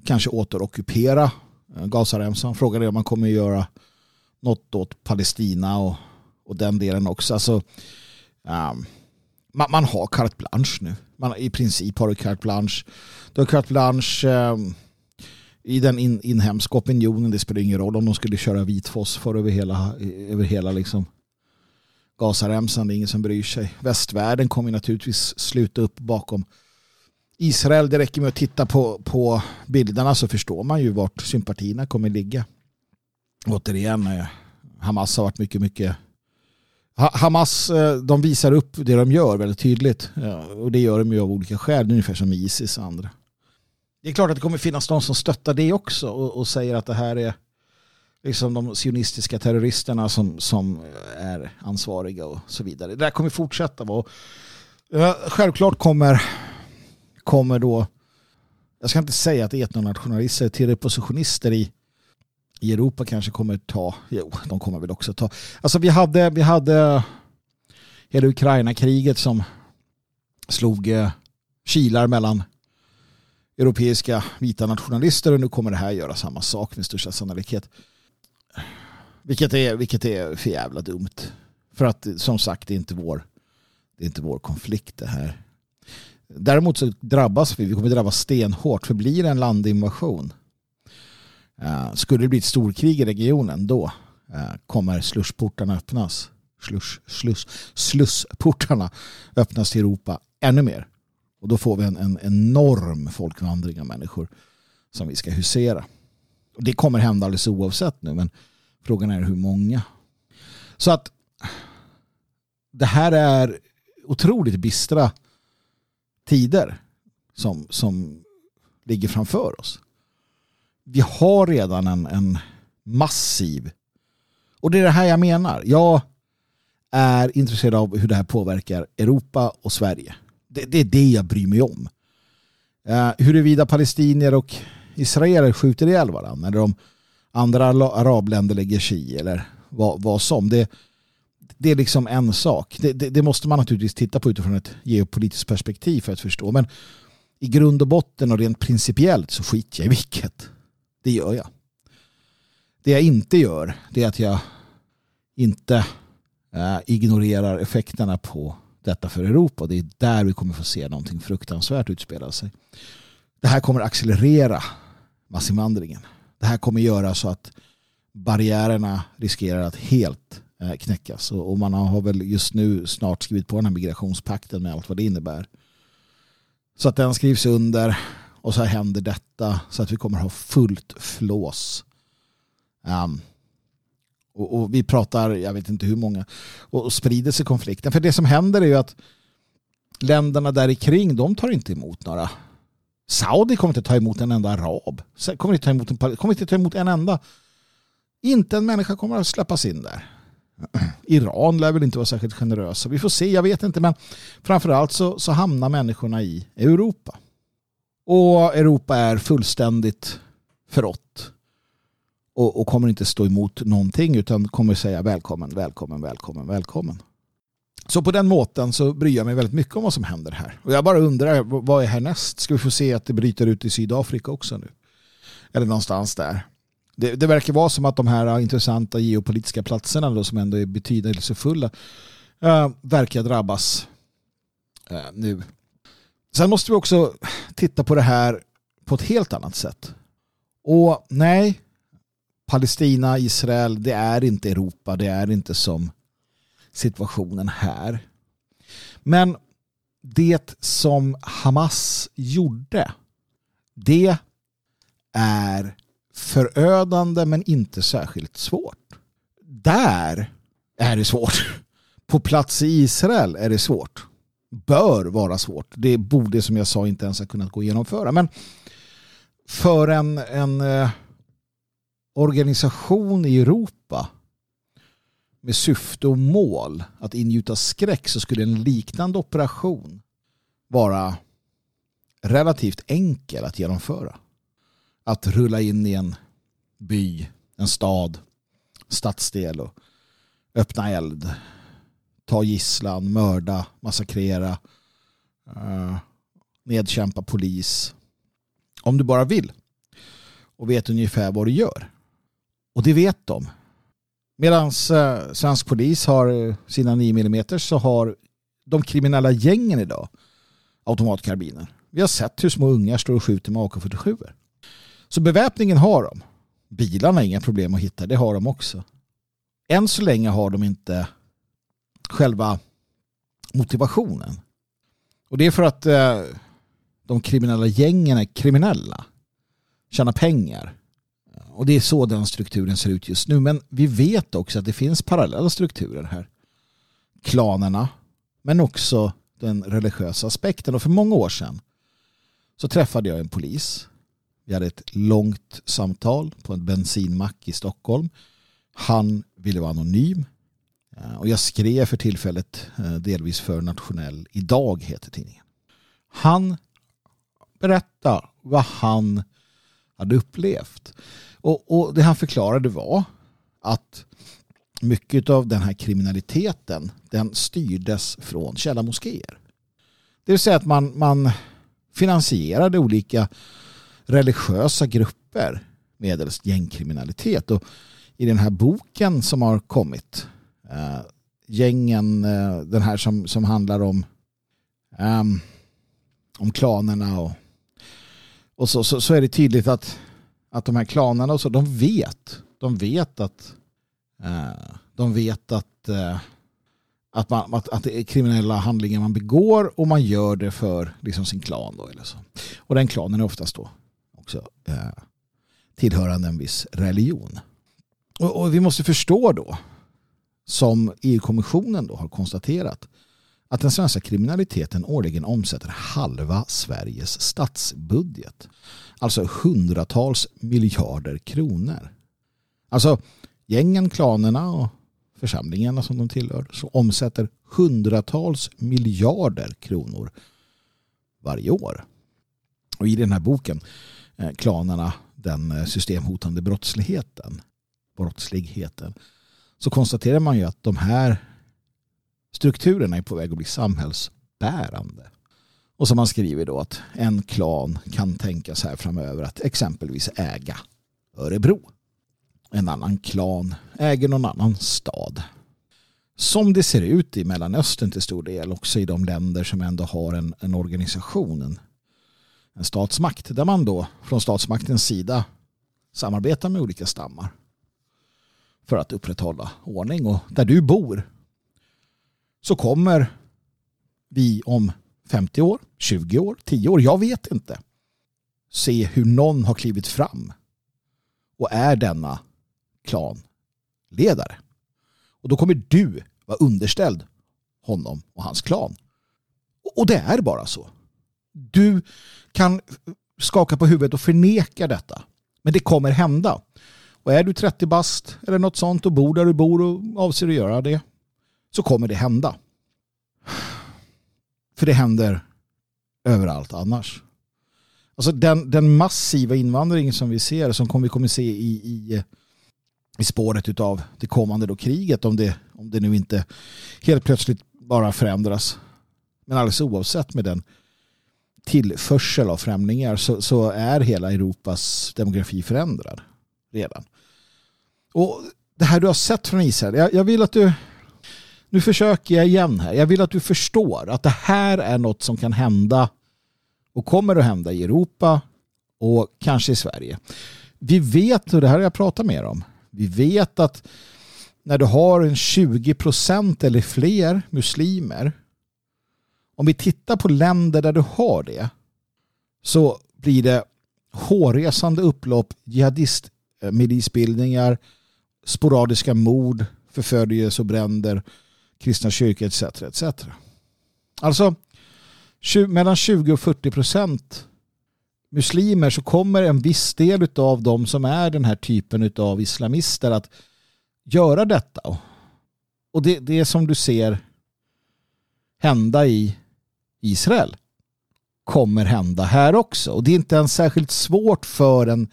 kanske återockupera eh, Gazaremsan. Frågan är om man kommer göra något åt Palestina och, och den delen också. Alltså, um, man, man, har carte blanche nu. Man, I princip har du carte blanche. Du har carte blanche um, i den in, inhemska opinionen. Det spelar ingen roll om de skulle köra vit fosfor över hela, över hela liksom Gazaremsan. Det är ingen som bryr sig. Västvärlden kommer naturligtvis sluta upp bakom Israel. Det räcker med att titta på, på bilderna så förstår man ju vart sympatierna kommer ligga. Återigen, eh, Hamas har varit mycket, mycket Hamas eh, de visar upp det de gör väldigt tydligt. Eh, och det gör de ju av olika skäl, ungefär som Isis och andra. Det är klart att det kommer finnas de som stöttar det också och, och säger att det här är liksom de sionistiska terroristerna som, som är ansvariga och så vidare. Det där kommer fortsätta vara. Självklart kommer, kommer då, jag ska inte säga att etnonationalister till repositionister i, i Europa kanske kommer ta, jo, de kommer väl också ta. Alltså vi hade, vi hade hela Ukraina-kriget som slog eh, kilar mellan europeiska vita nationalister och nu kommer det här göra samma sak med största sannolikhet. Vilket är, vilket är för jävla dumt. För att som sagt det är inte vår, det är inte vår konflikt det här. Däremot så drabbas vi, vi kommer drabbas stenhårt för blir det en landinvasion eh, skulle det bli ett storkrig i regionen då eh, kommer slussportarna öppnas. Sluss, sluss, slussportarna öppnas till Europa ännu mer. Och då får vi en, en enorm folkvandring av människor som vi ska husera. Och det kommer hända alldeles oavsett nu men frågan är hur många. Så att det här är otroligt bistra tider som, som ligger framför oss. Vi har redan en, en massiv och det är det här jag menar. Jag är intresserad av hur det här påverkar Europa och Sverige. Det, det är det jag bryr mig om. Uh, huruvida palestinier och israeler skjuter ihjäl varandra eller om andra arabländer lägger sig i eller vad, vad som. Det, det är liksom en sak. Det, det, det, måste man naturligtvis titta på utifrån ett geopolitiskt perspektiv för att förstå. Men i grund och botten och rent principiellt så skiter jag i vilket. Det gör jag. Det jag inte gör det är att jag inte äh, ignorerar effekterna på detta för Europa. Det är där vi kommer få se någonting fruktansvärt utspela sig. det här kommer accelerera massinvandringen. Det här kommer göra så att barriärerna riskerar att helt eh, knäckas. Och, och man har väl just nu snart skrivit på den här migrationspakten med allt vad det innebär. Så att den skrivs under och så händer detta så att vi kommer ha fullt flås. Um, och, och vi pratar, jag vet inte hur många, och, och sprider sig konflikten. För det som händer är ju att länderna där kring de tar inte emot några. Saudi kommer inte ta emot en enda arab. Kommer inte ta emot en, kommer inte ta emot en enda. Inte en människa kommer att släppas in där. (clears throat) Iran lär väl inte vara särskilt generösa. Vi får se, jag vet inte. Men framförallt så, så hamnar människorna i Europa. Och Europa är fullständigt förrått. Och, och kommer inte stå emot någonting utan kommer säga välkommen, välkommen, välkommen, välkommen. Så på den måten så bryr jag mig väldigt mycket om vad som händer här. Och jag bara undrar, vad är härnäst? Ska vi få se att det bryter ut i Sydafrika också nu? Eller någonstans där. Det, det verkar vara som att de här äh, intressanta geopolitiska platserna då, som ändå är betydelsefulla äh, verkar drabbas äh, nu. Sen måste vi också titta på det här på ett helt annat sätt. Och nej, Palestina, Israel, det är inte Europa, det är inte som situationen här. Men det som Hamas gjorde, det är förödande men inte särskilt svårt. Där är det svårt. På plats i Israel är det svårt. Bör vara svårt. Det borde som jag sa inte ens ha kunnat gå att genomföra. Men för en, en eh, organisation i Europa med syfte och mål att ingjuta skräck så skulle en liknande operation vara relativt enkel att genomföra. Att rulla in i en by, en stad, stadsdel och öppna eld, ta gisslan, mörda, massakrera, eh, nedkämpa polis. Om du bara vill och vet ungefär vad du gör. Och det vet de. Medan eh, svensk polis har eh, sina 9 mm så har de kriminella gängen idag automatkarbiner. Vi har sett hur små ungar står och skjuter med AK47. Så beväpningen har de. Bilarna är inga problem att hitta, det har de också. Än så länge har de inte själva motivationen. Och det är för att eh, de kriminella gängen är kriminella. Tjänar pengar. Och det är så den strukturen ser ut just nu. Men vi vet också att det finns parallella strukturer här. Klanerna, men också den religiösa aspekten. Och för många år sedan så träffade jag en polis. Vi hade ett långt samtal på en bensinmack i Stockholm. Han ville vara anonym. Eh, och jag skrev för tillfället eh, delvis för Nationell Idag heter tidningen. Han berättade vad han hade upplevt. Och, och det han förklarade var att mycket av den här kriminaliteten den styrdes från källarmoskéer. Det vill säga att man, man finansierade olika religiösa grupper medelst gängkriminalitet. Och i den här boken som har kommit, äh, gängen, äh, den här som, som handlar om, ehm, om klanerna och, och så, så, så är det tydligt att, att de här klanerna och så, de vet, de vet att eh, de vet att, eh, att, man, att, att det är kriminella handlingar man begår och man gör det för liksom sin klan. Då, eller så. Och den klanen är oftast då också eh, tillhörande en viss religion. Och, och vi måste förstå då, som EU-kommissionen då har konstaterat, att den svenska kriminaliteten årligen omsätter halva Sveriges statsbudget. Alltså hundratals miljarder kronor. Alltså gängen, klanerna och församlingarna som de tillhör så omsätter hundratals miljarder kronor varje år. Och i den här boken, eh, Klanerna, den eh, systemhotande brottsligheten, brottsligheten, så konstaterar man ju att de här strukturerna är på väg att bli samhällsbärande. Och som man skriver då att en klan kan tänkas här framöver att exempelvis äga Örebro. En annan klan äger någon annan stad. Som det ser ut i Mellanöstern till stor del, också i de länder som ändå har en, en organisation, en, en statsmakt där man då från statsmaktens sida samarbetar med olika stammar för att upprätthålla ordning och där du bor så kommer vi om 50 år, 20 år, 10 år, jag vet inte se hur någon har klivit fram och är denna klanledare. Och då kommer du vara underställd honom och hans klan. Och det är bara så. Du kan skaka på huvudet och förneka detta. Men det kommer hända. Och är du 30 bast eller något sånt och bor där du bor och avser att göra det så kommer det hända. För det händer överallt annars. Alltså den, den massiva invandring som vi ser, som kommer vi kommer se i, i, i spåret av det kommande då kriget, om det, om det nu inte helt plötsligt bara förändras. Men alldeles oavsett med den tillförsel av främlingar så, så är hela Europas demografi förändrad redan. Och det här du har sett från Israel, jag, jag vill att du nu försöker jag igen här. Jag vill att du förstår att det här är något som kan hända och kommer att hända i Europa och kanske i Sverige. Vi vet, och det här har jag pratat mer om, vi vet att när du har en 20 procent eller fler muslimer, om vi tittar på länder där du har det, så blir det hårresande upplopp, jihadistmilisbildningar, sporadiska mord, förföljelse och bränder, kristna kyrkor etc. etc. Alltså mellan 20 och 40 procent muslimer så kommer en viss del av dem som är den här typen av islamister att göra detta. Och det, det är som du ser hända i Israel kommer hända här också. Och det är inte ens särskilt svårt för en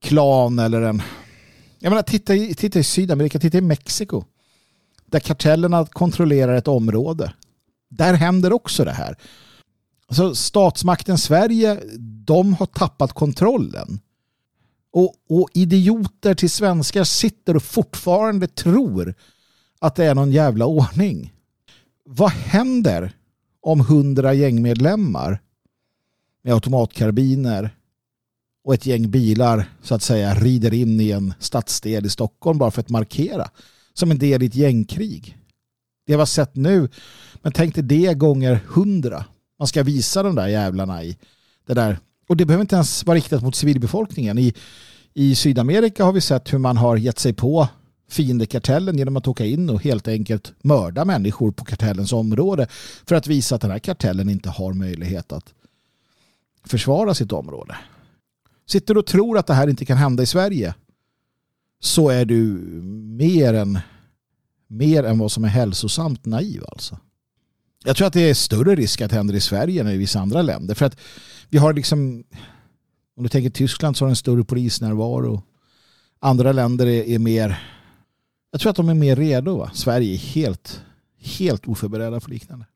klan eller en... Jag menar, titta i, titta i Sydamerika, titta i Mexiko. Där kartellerna kontrollerar ett område. Där händer också det här. Alltså statsmakten Sverige, de har tappat kontrollen. Och, och idioter till svenskar sitter och fortfarande tror att det är någon jävla ordning. Vad händer om hundra gängmedlemmar med automatkarbiner och ett gäng bilar så att säga rider in i en stadsdel i Stockholm bara för att markera som en del i ett gängkrig. Det har sett nu, men tänk dig det gånger hundra. Man ska visa de där jävlarna i det där. Och det behöver inte ens vara riktat mot civilbefolkningen. I, I Sydamerika har vi sett hur man har gett sig på fiendekartellen genom att åka in och helt enkelt mörda människor på kartellens område för att visa att den här kartellen inte har möjlighet att försvara sitt område. Sitter du och tror att det här inte kan hända i Sverige så är du mer än, mer än vad som är hälsosamt naiv alltså. Jag tror att det är större risk att det händer i Sverige än i vissa andra länder. För att vi har liksom, om du tänker Tyskland så har en större polisnärvaro. Andra länder är, är mer, jag tror att de är mer redo. Va? Sverige är helt, helt oförberedda för liknande.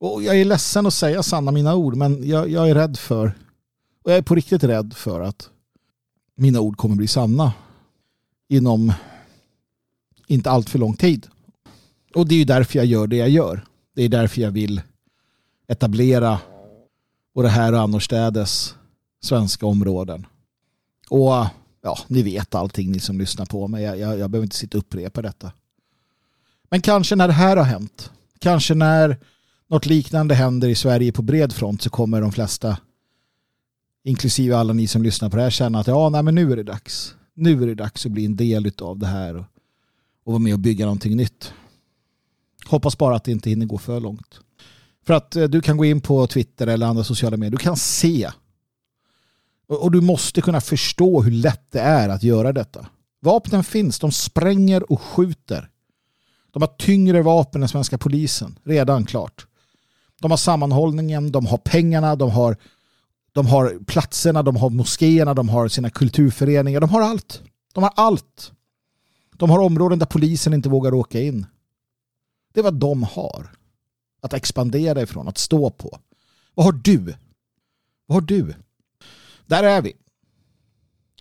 Och jag är ledsen att säga sanna mina ord men jag, jag är rädd för, och jag är på riktigt rädd för att mina ord kommer bli sanna inom inte allt för lång tid. Och det är ju därför jag gör det jag gör. Det är därför jag vill etablera både här och annorstädes svenska områden. Och ja, ni vet allting ni som lyssnar på mig. Jag, jag, jag behöver inte sitta och upprepa detta. Men kanske när det här har hänt, kanske när något liknande händer i Sverige på bred front så kommer de flesta, inklusive alla ni som lyssnar på det här, känna att ja, nej, men nu är det dags. Nu är det dags att bli en del av det här och, och vara med och bygga någonting nytt. Hoppas bara att det inte hinner gå för långt. För att eh, du kan gå in på Twitter eller andra sociala medier. Du kan se. Och, och du måste kunna förstå hur lätt det är att göra detta. Vapnen finns. De spränger och skjuter. De har tyngre vapen än svenska polisen. Redan klart. De har sammanhållningen, de har pengarna, de har, de har platserna, de har moskéerna, de har sina kulturföreningar. De har allt. De har allt. De har områden där polisen inte vågar åka in. Det är vad de har. Att expandera ifrån, att stå på. Vad har du? Vad har du? Där är vi.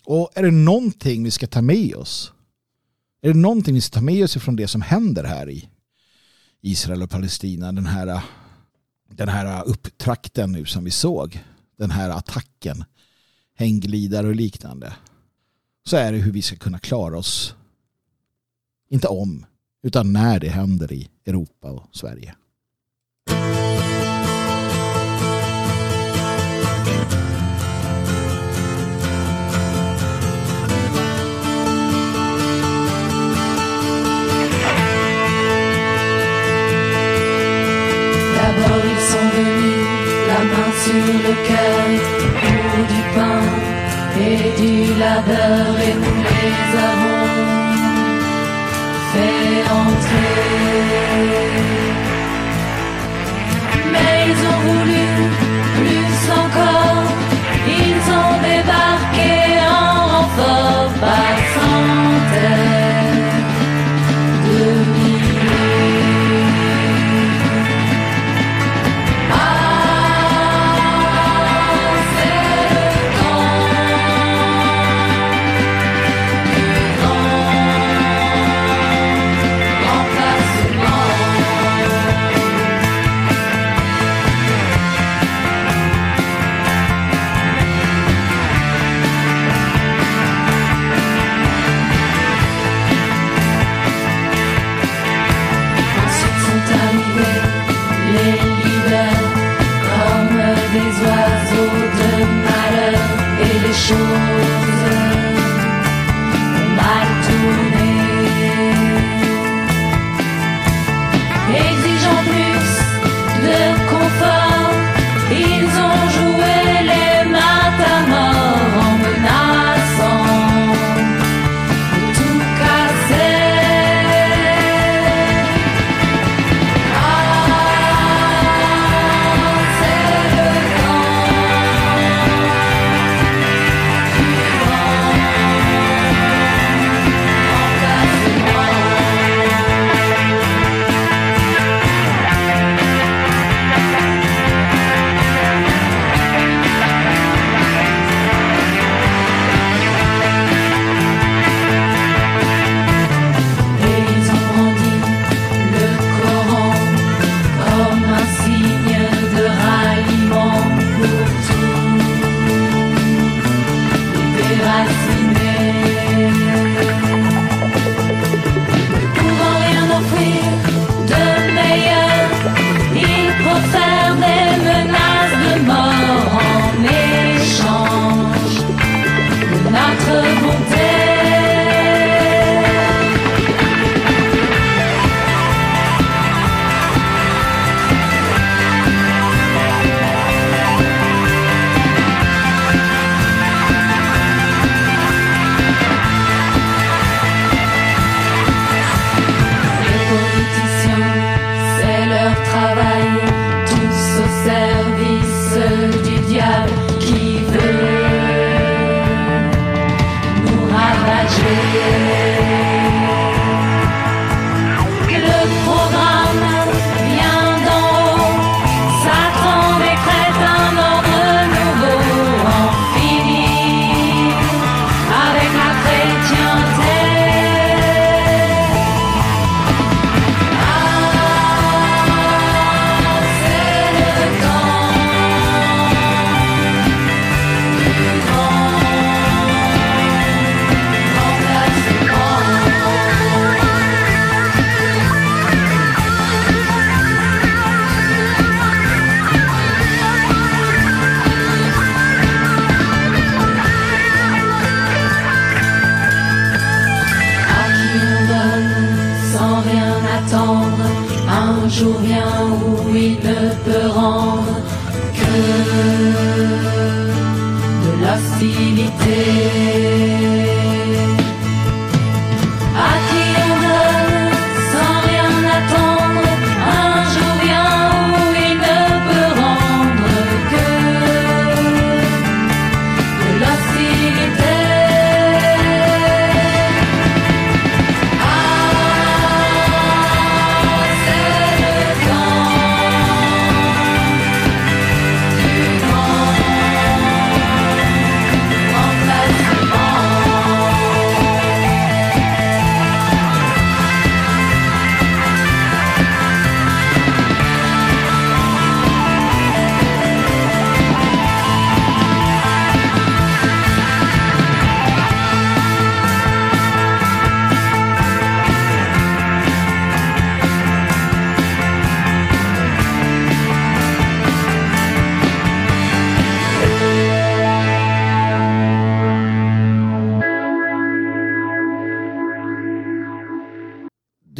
Och är det någonting vi ska ta med oss? Är det någonting vi ska ta med oss ifrån det som händer här i Israel och Palestina? Den här, den här upptrakten nu som vi såg den här attacken, hängglidare och liknande, så är det hur vi ska kunna klara oss, inte om, utan när det händer i Europa och Sverige. That body's so la main sur le cœur pour du pain et du labeur et nous les avons fait entrer. Mais ils ont voulu plus encore, ils ont débarqué en renfort par centaines.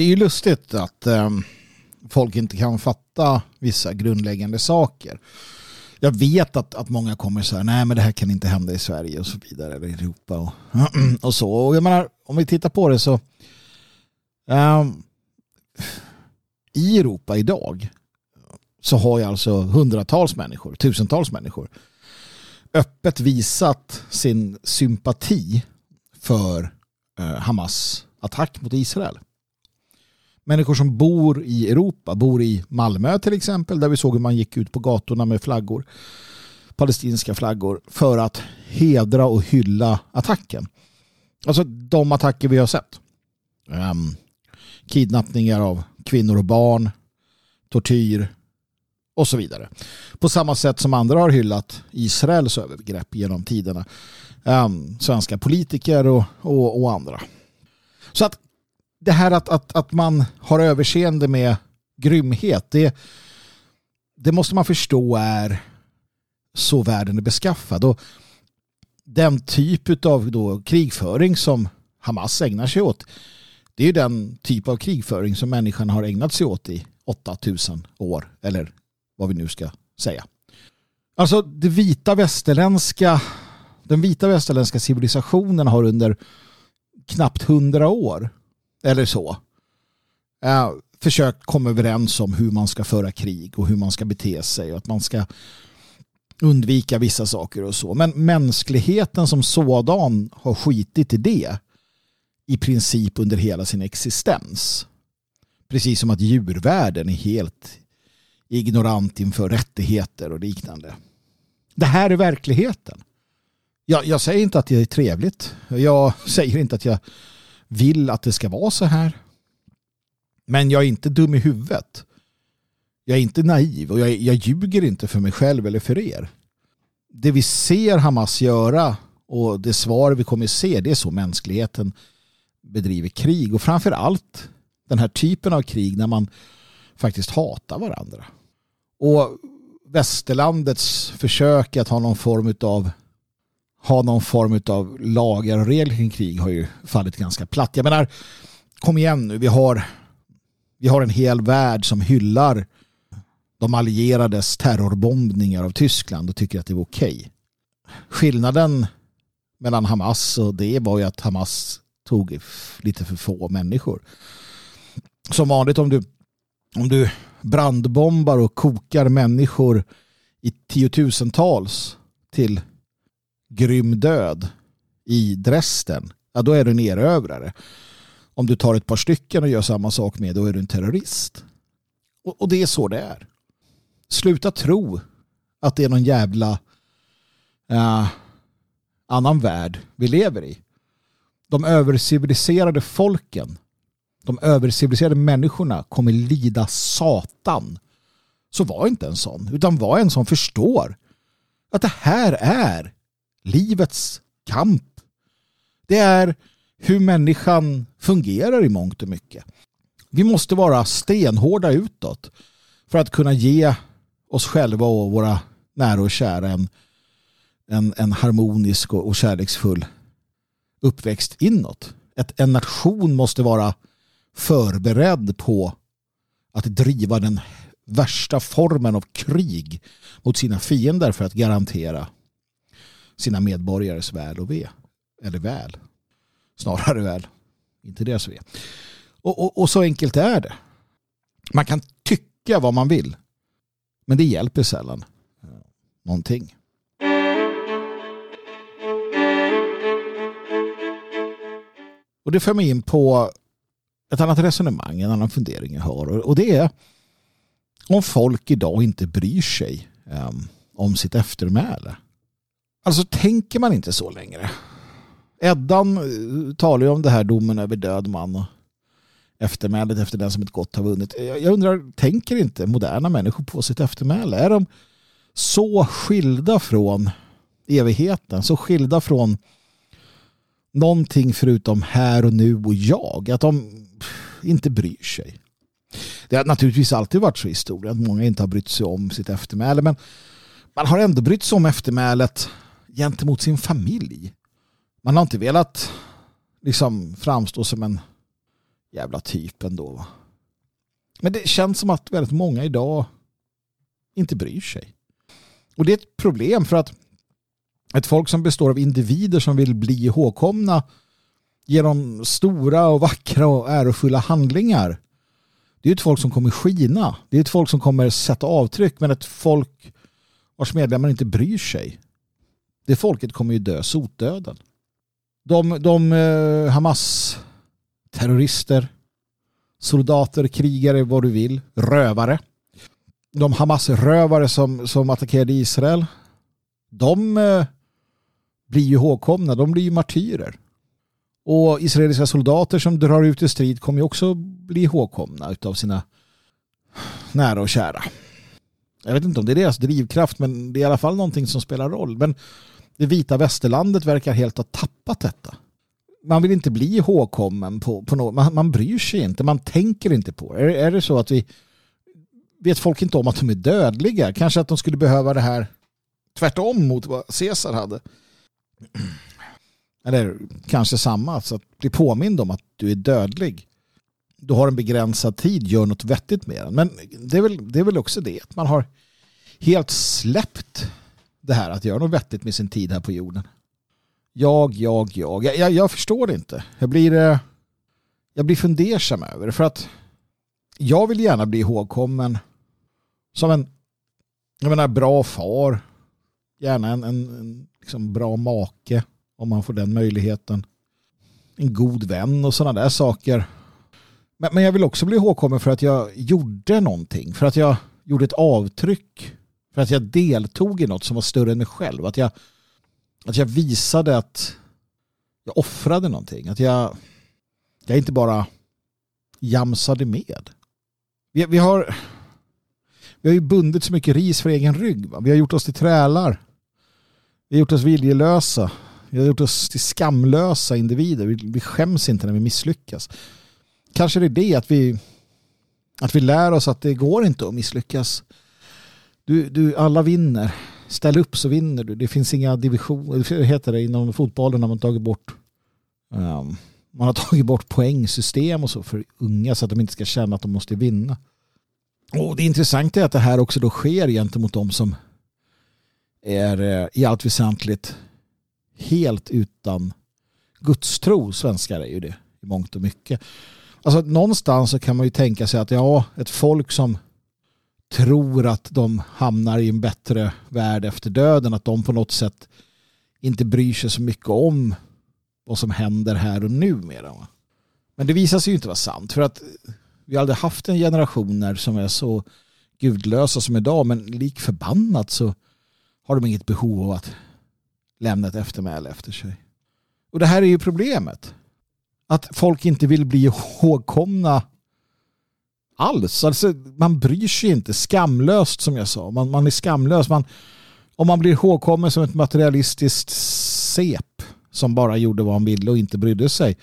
Är ju lustigt att ehm, folk inte kan fatta vissa grundläggande saker. Jag vet att, att många kommer så här, nej men det här kan inte hända i Sverige och så vidare, eller i Europa och, (clears throat) och så. Och jag menar, om vi tittar på det så ehm, i Europa idag så har ju alltså hundratals människor, tusentals människor öppet visat sin sympati för eh, Hamas attack mot Israel. Människor som bor i Europa, bor i Malmö till exempel, där vi såg hur man gick ut på gatorna med flaggor, palestinska flaggor, för att hedra och hylla attacken. Alltså de attacker vi har sett. Um, kidnappningar av kvinnor och barn, tortyr och så vidare. På samma sätt som andra har hyllat Israels övergrepp genom tiderna. Um, svenska politiker och, och, och andra. Så att det här att, att, att man har överseende med grymhet, det, det måste man förstå är så världen är beskaffad. Och den typ av då krigföring som Hamas ägnar sig åt, det är ju den typ av krigföring som människan har ägnat sig åt i 8000 år, eller vad vi nu ska säga. Alltså det vita västerländska, den vita västerländska civilisationen har under knappt hundra år eller så eh, försökt komma överens om hur man ska föra krig och hur man ska bete sig och att man ska undvika vissa saker och så. Men mänskligheten som sådan har skitit i det i princip under hela sin existens. Precis som att djurvärlden är helt ignorant inför rättigheter och liknande. Det här är verkligheten. Jag, jag säger inte att det är trevligt. Jag säger inte att jag vill att det ska vara så här. Men jag är inte dum i huvudet. Jag är inte naiv och jag, jag ljuger inte för mig själv eller för er. Det vi ser Hamas göra och det svar vi kommer se det är så mänskligheten bedriver krig och framför allt den här typen av krig när man faktiskt hatar varandra. Och västerlandets försök att ha någon form av ha någon form av lagar och regler kring krig har ju fallit ganska platt. Jag menar, kom igen nu, vi har, vi har en hel värld som hyllar de allierades terrorbombningar av Tyskland och tycker att det var okej. Skillnaden mellan Hamas och det var ju att Hamas tog lite för få människor. Som vanligt om du, om du brandbombar och kokar människor i tiotusentals till grym död i Dresden, ja då är du en erövrare. Om du tar ett par stycken och gör samma sak med, då är du en terrorist. Och, och det är så det är. Sluta tro att det är någon jävla uh, annan värld vi lever i. De överciviliserade folken, de överciviliserade människorna kommer lida satan. Så var inte en sån, utan var en som förstår att det här är livets kamp. Det är hur människan fungerar i mångt och mycket. Vi måste vara stenhårda utåt för att kunna ge oss själva och våra nära och kära en, en, en harmonisk och, och kärleksfull uppväxt inåt. Ett, en nation måste vara förberedd på att driva den värsta formen av krig mot sina fiender för att garantera medborgares väl och ve. Eller väl. Snarare väl. Inte deras ve. Och, och, och så enkelt är det. Man kan tycka vad man vill. Men det hjälper sällan någonting. Och det för mig in på ett annat resonemang, en annan fundering jag har. Och det är om folk idag inte bryr sig um, om sitt eftermäle. Alltså tänker man inte så längre. Eddan eh, talar ju om det här domen över död man och eftermälet efter den som ett gott har vunnit. Eh, jag undrar, tänker inte moderna människor på sitt eftermäle? Är de så skilda från evigheten, så skilda från någonting förutom här och nu och jag, att de inte bryr sig. Det har naturligtvis alltid varit så i historien att många inte har brytt sig om sitt eftermäle, men man har ändå brytt sig om eftermälet gentemot sin familj. Man har inte velat liksom framstå som en jävla typ ändå. Va? Men det känns som att väldigt många idag inte bryr sig. Och det är ett problem för att ett folk som består av individer som vill bli ihågkomna genom stora och vackra och ärofulla handlingar. Det är ett folk som kommer skina. Det är ett folk som kommer sätta avtryck men ett folk vars medlemmar inte bryr sig. Det folket kommer ju dö sotdöden. De, de eh, Hamas-terrorister, soldater, krigare, vad du vill, rövare. De Hamas-rövare som, som attackerade Israel, de eh, blir ju ihågkomna, de blir ju martyrer. Och israeliska soldater som drar ut i strid kommer ju också bli ihågkomna av sina nära och kära. Jag vet inte om det är deras drivkraft men det är i alla fall någonting som spelar roll. Men det vita västerlandet verkar helt ha tappat detta. Man vill inte bli ihågkommen på, på något. Man, man bryr sig inte, man tänker inte på det. Är, är det så att vi vet folk inte om att de är dödliga? Kanske att de skulle behöva det här tvärtom mot vad Caesar hade. Eller kanske samma, Så att bli påmind om att du är dödlig. Du har en begränsad tid, gör något vettigt med den. Men det är väl, det är väl också det, att man har helt släppt det här att göra något vettigt med sin tid här på jorden. Jag, jag, jag. Jag, jag, jag förstår det inte. Jag blir, eh, jag blir fundersam över det. För att jag vill gärna bli ihågkommen som en jag menar, bra far. Gärna en, en, en liksom bra make om man får den möjligheten. En god vän och sådana där saker. Men, men jag vill också bli ihågkommen för att jag gjorde någonting. För att jag gjorde ett avtryck. För att jag deltog i något som var större än mig själv. Att jag, att jag visade att jag offrade någonting. Att jag, jag inte bara jamsade med. Vi, vi, har, vi har ju bundit så mycket ris för egen rygg. Va? Vi har gjort oss till trälar. Vi har gjort oss viljelösa. Vi har gjort oss till skamlösa individer. Vi, vi skäms inte när vi misslyckas. Kanske det är det att vi, att vi lär oss att det går inte att misslyckas. Du, du, alla vinner. Ställ upp så vinner du. Det finns inga divisioner. Heter det inom fotbollen när man tagit bort um, man har tagit bort poängsystem och så för unga så att de inte ska känna att de måste vinna. Och det intressanta är att det här också då sker gentemot de som är eh, i allt väsentligt helt utan gudstro. Svenskar är ju det i mångt och mycket. Alltså någonstans så kan man ju tänka sig att ja, ett folk som tror att de hamnar i en bättre värld efter döden, att de på något sätt inte bryr sig så mycket om vad som händer här och nu med dem. Men det visar sig ju inte vara sant för att vi har aldrig haft en generationer som är så gudlösa som idag men lik förbannat så har de inget behov av att lämna ett eftermäle efter sig. Och det här är ju problemet. Att folk inte vill bli ihågkomna alls. Alltså, man bryr sig inte. Skamlöst som jag sa. Man, man är skamlös. Man, om man blir ihågkommen som ett materialistiskt sep som bara gjorde vad han ville och inte brydde sig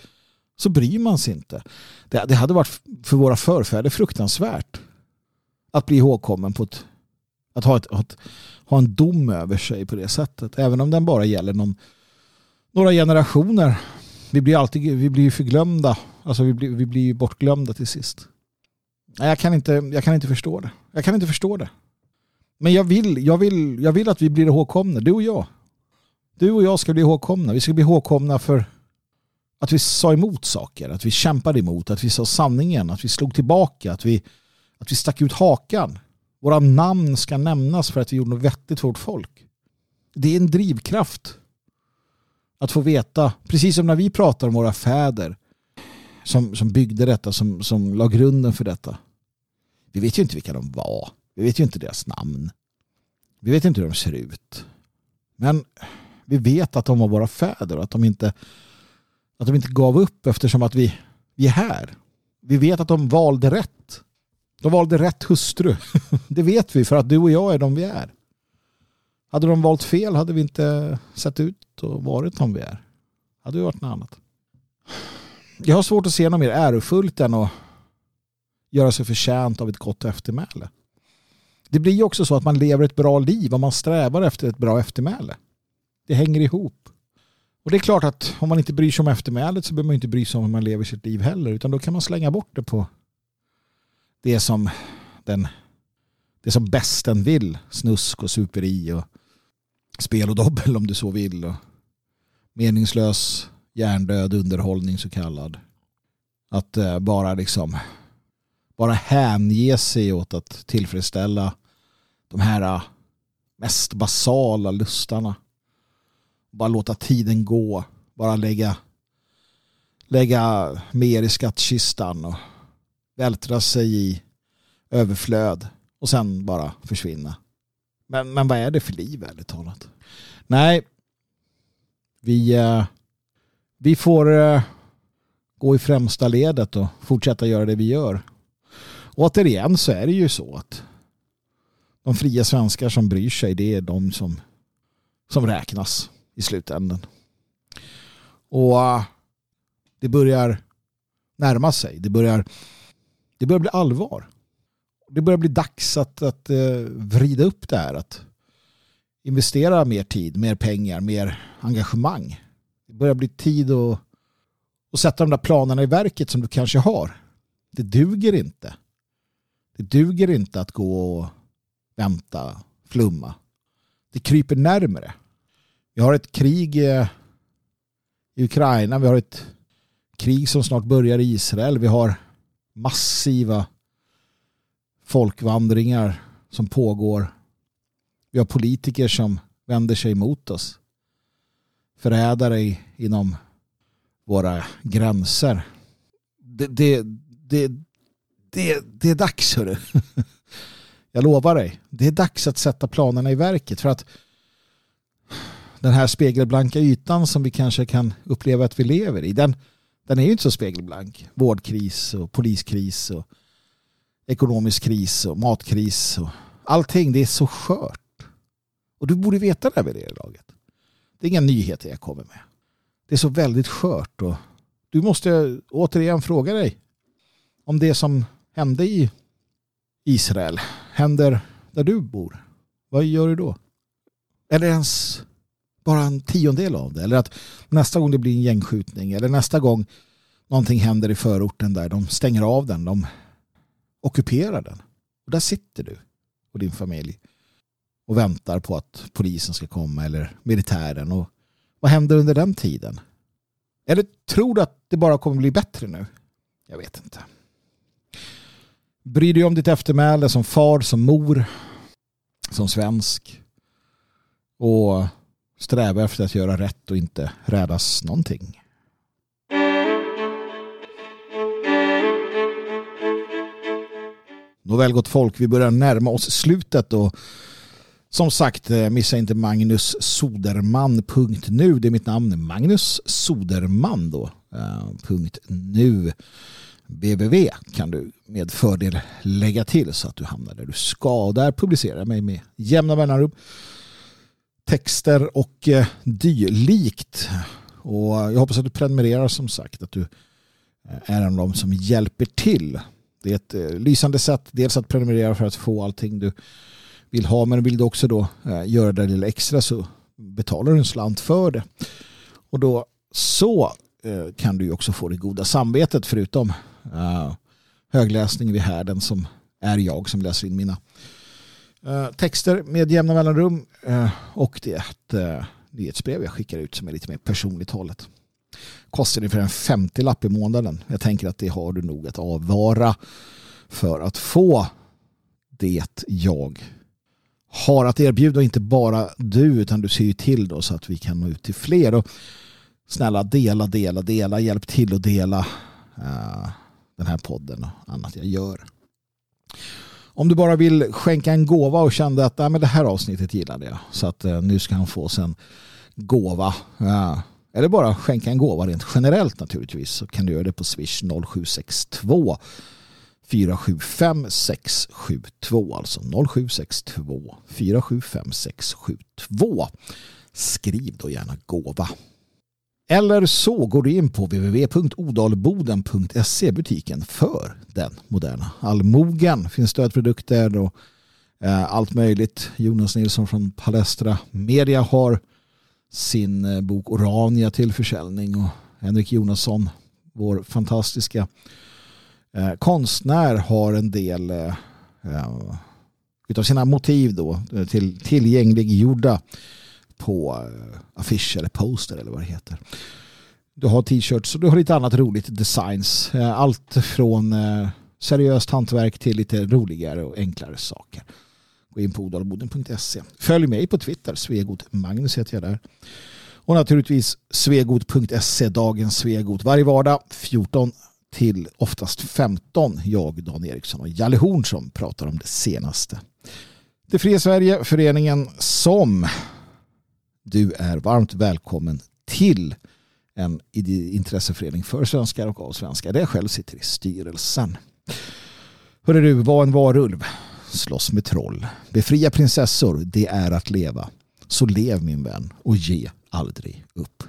så bryr man sig inte. Det, det hade varit för våra förfäder fruktansvärt att bli ihågkommen på ett, att ha, ett, att ha en dom över sig på det sättet. Även om den bara gäller någon, några generationer. Vi blir alltid vi blir förglömda. Alltså vi blir, vi blir bortglömda till sist. Jag kan, inte, jag kan inte förstå det. Jag kan inte förstå det. Men jag vill, jag, vill, jag vill att vi blir ihågkomna, du och jag. Du och jag ska bli ihågkomna. Vi ska bli ihågkomna för att vi sa emot saker, att vi kämpade emot, att vi sa sanningen, att vi slog tillbaka, att vi, att vi stack ut hakan. Våra namn ska nämnas för att vi gjorde något vettigt för vårt folk. Det är en drivkraft att få veta, precis som när vi pratar om våra fäder som, som byggde detta, som, som la grunden för detta. Vi vet ju inte vilka de var. Vi vet ju inte deras namn. Vi vet inte hur de ser ut. Men vi vet att de var våra fäder och att de inte, att de inte gav upp eftersom att vi, vi är här. Vi vet att de valde rätt. De valde rätt hustru. (laughs) Det vet vi för att du och jag är de vi är. Hade de valt fel hade vi inte sett ut och varit de vi är. Hade vi varit något annat. Jag har svårt att se något mer ärofullt än att göra sig förtjänt av ett gott eftermäle. Det blir ju också så att man lever ett bra liv om man strävar efter ett bra eftermäle. Det hänger ihop. Och det är klart att om man inte bryr sig om eftermälet så behöver man inte bry sig om hur man lever sitt liv heller. Utan då kan man slänga bort det på det som den det som bästen vill. Snusk och superi och spel och dobbel om du så vill. Och meningslös hjärndöd underhållning så kallad. Att eh, bara liksom bara hänge sig åt att tillfredsställa de här eh, mest basala lustarna. Bara låta tiden gå. Bara lägga lägga mer i skattkistan och vältra sig i överflöd och sen bara försvinna. Men, men vad är det för liv ärligt talat? Nej, vi, eh, vi får eh, gå i främsta ledet och fortsätta göra det vi gör. Och återigen så är det ju så att de fria svenskar som bryr sig det är de som, som räknas i slutändan. Och eh, det börjar närma sig. Det börjar, det börjar bli allvar. Det börjar bli dags att, att eh, vrida upp det här. Att investera mer tid, mer pengar, mer engagemang. Det börjar bli tid att, att sätta de där planerna i verket som du kanske har. Det duger inte. Det duger inte att gå och vänta, flumma. Det kryper närmare. Vi har ett krig eh, i Ukraina. Vi har ett krig som snart börjar i Israel. Vi har massiva folkvandringar som pågår. Vi har politiker som vänder sig mot oss. Förrädare inom våra gränser. Det, det, det, det, det är dags hörru. (laughs) Jag lovar dig. Det är dags att sätta planerna i verket för att den här spegelblanka ytan som vi kanske kan uppleva att vi lever i den, den är ju inte så spegelblank. Vårdkris och poliskris och ekonomisk kris och matkris och allting. Det är så skört. Och du borde veta det här vid det här laget. Det är inga nyheter jag kommer med. Det är så väldigt skört och du måste återigen fråga dig om det som hände i Israel händer där du bor. Vad gör du då? Eller ens bara en tiondel av det. Eller att nästa gång det blir en gängskjutning eller nästa gång någonting händer i förorten där de stänger av den. De ockuperar den. Och där sitter du och din familj och väntar på att polisen ska komma eller militären. Och vad händer under den tiden? Eller tror du att det bara kommer bli bättre nu? Jag vet inte. Bryr dig om ditt eftermäle som far, som mor, som svensk. Och sträva efter att göra rätt och inte rädas någonting. Nåväl gott folk, vi börjar närma oss slutet och som sagt, eh, missa inte Magnus Soderman.nu. Det är mitt namn, Magnus Soderman då. Eh, punkt .nu. www kan du med fördel lägga till så att du hamnar där du ska. Där publicerar jag mig med jämna mellanrum. Texter och eh, dylikt. Och jag hoppas att du prenumererar som sagt. Att du är en av dem som hjälper till. Det är ett lysande sätt. Dels att prenumerera för att få allting du vill ha. Men vill du också då eh, göra det lilla extra så betalar du en slant för det. Och då så eh, kan du ju också få det goda samvetet förutom eh, högläsning vid härden som är jag som läser in mina texter med jämna mellanrum och det är ett nyhetsbrev jag skickar ut som är lite mer personligt hållet. Kostar ungefär en 50-lapp i månaden. Jag tänker att det har du nog att avvara för att få det jag har att erbjuda och inte bara du utan du ser ju till då så att vi kan nå ut till fler. Och snälla dela, dela, dela, hjälp till att dela uh, den här podden och annat jag gör. Om du bara vill skänka en gåva och kände att Nej, men det här avsnittet gillade jag så att uh, nu ska han få sen gåva. Uh, eller bara skänka en gåva rent generellt naturligtvis så kan du göra det på swish 0762 475 672 alltså 0762 475 672 skriv då gärna gåva eller så går du in på www.odalboden.se butiken för den moderna allmogen. finns stödprodukter och eh, allt möjligt. Jonas Nilsson från Palestra Media har sin eh, bok Orania till försäljning och Henrik Jonasson, vår fantastiska eh, konstnär, har en del eh, eh utav sina motiv då eh, till tillgängliggjorda på eh, affischer eller poster eller vad det heter. Du har t-shirts och du har lite annat roligt designs. Eh, Allt från eh, seriöst hantverk till lite roligare och enklare saker. Gå in på odalboden.se. Följ mig på Twitter, Svegot Magnus heter jag där. Och naturligtvis svegot.se, dagens Svegot. Varje vardag 14 till oftast 15. Jag, Dan Eriksson och Jalle Horn som pratar om det senaste. Det fria Sverige, föreningen som du är varmt välkommen till en intresseförening för svenskar och av svenskar där jag själv sitter i styrelsen. Hörru du, var en varulv. Slåss med troll. Befria prinsessor, det är att leva. Så lev min vän och ge aldrig upp.